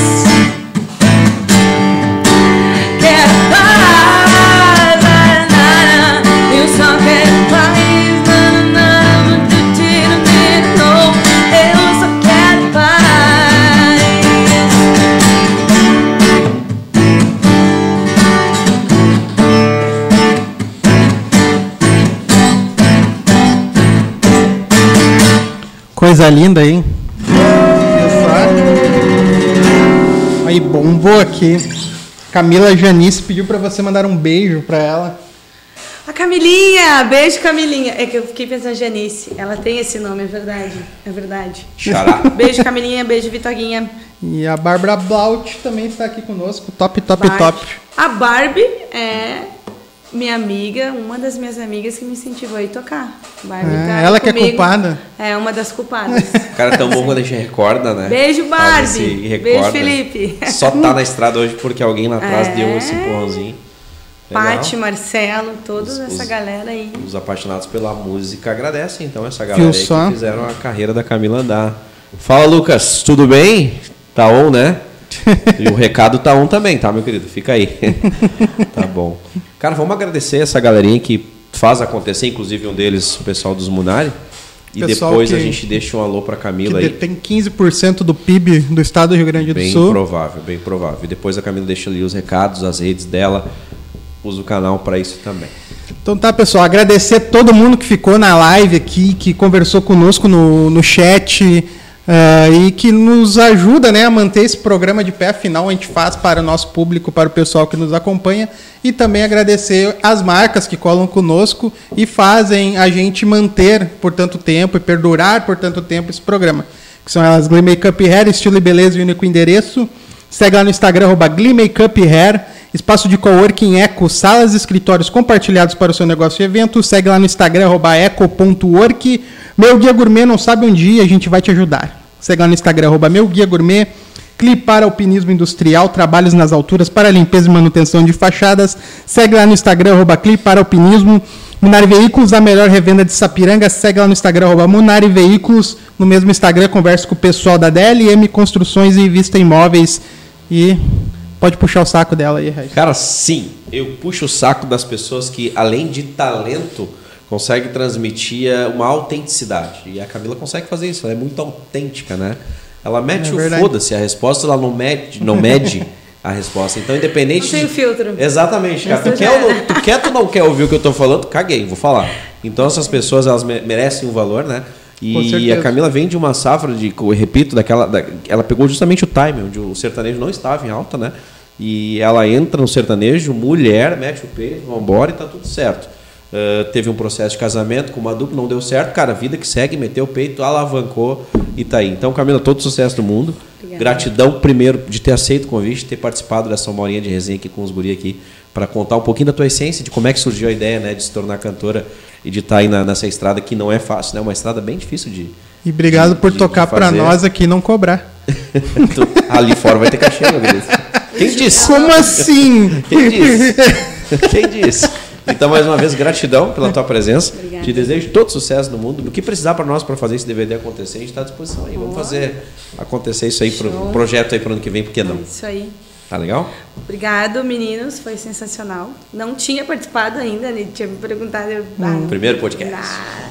Quero paz. Na, na, na. Eu só quero paz. Tiro, Eu só quero paz. Coisa linda, hein? Aí, bombou aqui. Camila Janice pediu para você mandar um beijo para ela. A Camilinha! Beijo, Camilinha. É que eu fiquei pensando Janice. Ela tem esse nome, é verdade. É verdade. Xará. Beijo, Camilinha. Beijo, Vitoguinha. E a Bárbara Blaut também está aqui conosco. Top, top, Barbie. top. A Barbie é minha amiga, uma das minhas amigas que me incentivou a ir tocar. Barbie É, tá ela que é comigo. culpada. É, uma das culpadas. O cara é tão bom quando a gente recorda, né? Beijo, Barbie. Beijo. Felipe. Só tá na estrada hoje porque alguém lá atrás É. deu esse empurrãozinho. Pati, Marcelo, toda Os- essa os- galera aí. Os apaixonados pela música agradecem então essa galera aí só? que fizeram a carreira da Camila andar. Fala Lucas, tudo bem? Tá on, né? E o recado tá on também, tá, meu querido? Fica aí. [LAUGHS] tá bom. Cara, vamos agradecer essa galerinha que faz acontecer, inclusive um deles, o pessoal dos Munari. E Pessoal depois a que- gente deixa um alô Que Camila aí. detém 15% do PIB do estado do Rio Grande do Bem Sul. provável, bem provável. E depois a Camila deixa ali os recados, as redes dela. Usa o canal para isso também. Então tá, pessoal, agradecer todo mundo que ficou na live aqui, que conversou conosco no, no chat eh, e que nos ajuda né, a manter esse programa de pé. Afinal, a gente faz para o nosso público, para o pessoal que nos acompanha. E também agradecer as marcas que colam conosco e fazem a gente manter por tanto tempo e perdurar por tanto tempo esse programa. Que são elas Glee Makeup Hair, estilo e beleza e único endereço. Segue lá no Instagram, arroba Glee Makeup Hair. Espaço de coworking Eco, salas e escritórios compartilhados para o seu negócio e evento. Segue lá no Instagram, eco.work. Meu Guia Gourmet não sabe um dia, a gente vai te ajudar. Segue lá no Instagram, arroba Meu Guia Gourmet. Clipar Alpinismo Industrial, trabalhos nas alturas para limpeza e manutenção de fachadas. Segue lá no Instagram, arroba Clipar Alpinismo. Munari Veículos, a melhor revenda de Sapiranga. Segue lá no Instagram, arroba Munari Veículos. No mesmo Instagram, converse com o pessoal da DLM Construções e Vista Imóveis. E pode puxar o saco dela aí, Regis. Cara, sim, eu puxo o saco das pessoas que, além de talento, conseguem transmitir uma autenticidade. E a Camila consegue fazer isso, ela é muito autêntica, né? Ela mete É o foda-se, a resposta ela não mede, não mede [LAUGHS] a resposta. Então, independente. Não tem de- filtro. Exatamente, cara. Tu quer, é. não, tu quer, tu não quer ouvir o que eu tô falando? Caguei, vou falar. Então, essas pessoas, elas me- merecem um valor, né? E a Camila vem de uma safra de, eu repito, daquela. da- ela pegou justamente o time, onde o sertanejo não estava em alta, né? E ela entra no sertanejo, mulher, mete o peito, vambora e tá tudo certo. Ah, teve um processo de casamento com uma dupla, não deu certo, cara, vida que segue, meteu o peito, alavancou e tá aí. Então, Camila, todo o sucesso do mundo. Obrigada. Gratidão, primeiro, de ter aceito o convite, ter participado dessa uma horinha de resenha aqui com os guri aqui, para contar um pouquinho da tua essência, de como é que surgiu a ideia, né, de se tornar cantora e de estar aí na- nessa estrada que não é fácil, né? Uma estrada bem difícil de. E obrigado de- por de- tocar para nós aqui e não cobrar. [LAUGHS] Tu- Ali fora vai ter cachê, meu querido. Quem disse? Como assim? Quem disse? Quem disse? Então, mais uma vez, gratidão pela tua presença. Obrigada. Te desejo todo sucesso no mundo. O que precisar para nós para fazer esse DVD acontecer, a gente está à disposição aí. Vamos fazer acontecer isso aí, pro, um projeto aí para o ano que vem, por que não? Isso aí. Tá legal? Obrigado, meninos. Foi sensacional. Não tinha participado ainda, né? Tinha me perguntado. ah, não- Primeiro podcast. Ah,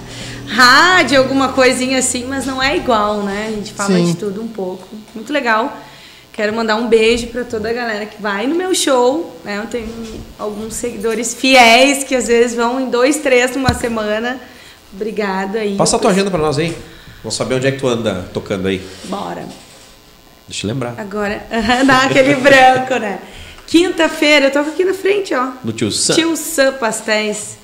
rádio, alguma coisinha assim, mas não é igual, né? A gente fala Sim. de tudo um pouco. Muito legal. Quero mandar um beijo para toda a galera que vai no meu show. Né? Eu tenho alguns seguidores fiéis que às vezes vão em dois, três numa semana. Obrigada aí. Passa a tua agenda para nós aí. Vamos saber onde é que tu anda tocando aí. Bora. Deixa eu lembrar. Agora, [LAUGHS] dá aquele branco, né? Quinta-feira, eu toco aqui na frente, ó. No Tio Sam. Tio Sam Pastéis.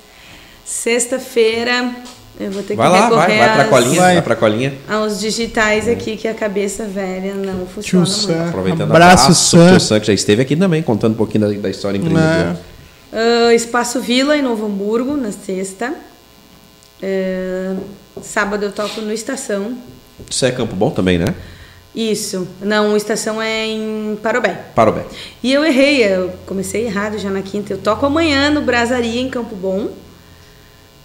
Sexta-feira, eu vou ter Vai que lá, vai, recorrer vai pra às- colinha, Vai. vai pra colinha. aos digitais aqui, que a cabeça velha não Tio funciona Sam. muito. Aproveitando Abraço, abraço Sam. Tio Sam, que já esteve aqui também, contando um pouquinho da, da história empreendedora. Ah, Espaço Vila, em Novo Hamburgo, na sexta. Ah, sábado eu toco no Estação. Isso é Campo Bom também, né? Isso. Não, Estação é em Parobé. Parobé. E eu errei, eu comecei errado já na quinta. Eu toco amanhã no Brasaria, em Campo Bom.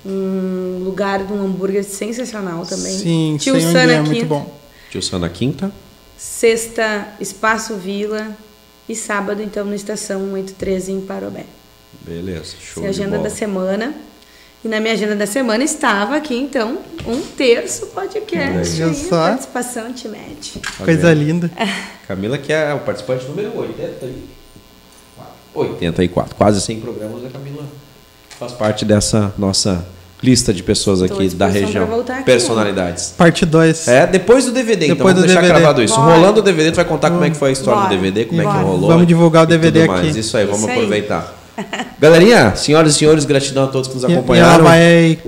Um lugar de um hambúrguer sensacional também. Sim, Tio sei onde Sam na é muito quinta. bom. Tio Sam na quinta. Sexta, Espaço Vila. E sábado, então, no Estação 183 em Parobé. Beleza, show Essa é a de agenda bola. da semana. E na minha agenda da semana estava aqui, então, um terço podcast. Olha aí, só. participação Timete. Coisa linda. [LAUGHS] Camila, que é o participante número 84. 84, quase 100 programas, a Camila faz parte dessa nossa lista de pessoas aqui da região. aqui, Personalidades. Parte 2. É, depois do DVD, então Depois vamos do deixar DVD. gravado isso. Bora. Rolando o DVD, tu vai contar como é que foi a história Bora. do DVD, como é Bora. que rolou. Vamos divulgar o DVD aqui. Isso aí, vamos Isso aí. aproveitar. Galerinha, senhoras e senhores, gratidão a todos que nos E, e ela acompanharam. vai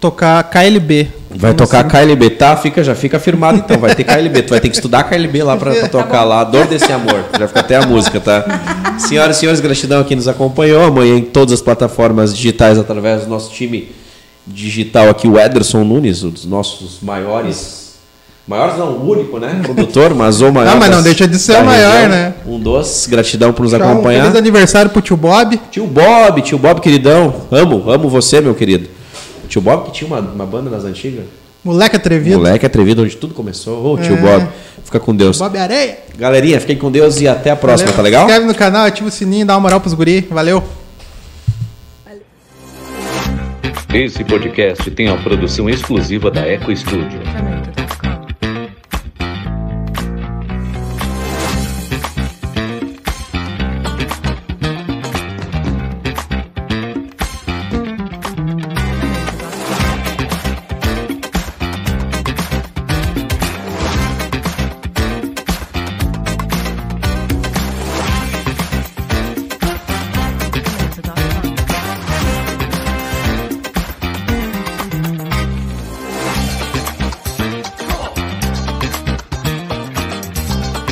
tocar KLB. Vai tocar KLB, tá? Fica, já fica firmado então. Vai ter KLB. Tu vai ter que estudar KLB lá pra, pra tocar lá. Dor desse amor. Já fica até a música, tá? Senhoras e senhores, gratidão a quem nos acompanhou. Amanhã em todas as plataformas digitais através do nosso time digital aqui, o Ederson Nunes, um dos nossos maiores. Maiores não, o único, né? Produtor, mas o maior. Ah, mas não das- deixa de ser o maior, região. né? Um dos. Gratidão por nos Então, acompanhar. feliz aniversário pro tio Bob. Tio Bob, tio Bob, queridão. Amo, amo você, meu querido. Tio Bob que tinha uma, uma banda nas antigas. Moleque atrevido. Moleque atrevido, onde tudo começou. Ô, tio É. Bob, fica com Deus. Bob Areia. Galerinha, fiquem com Deus e até a próxima, Valeu. tá legal? Se inscreve no canal, ativa o sininho, dá uma moral pros guri. Valeu. Esse podcast tem a produção exclusiva da Eco Studio.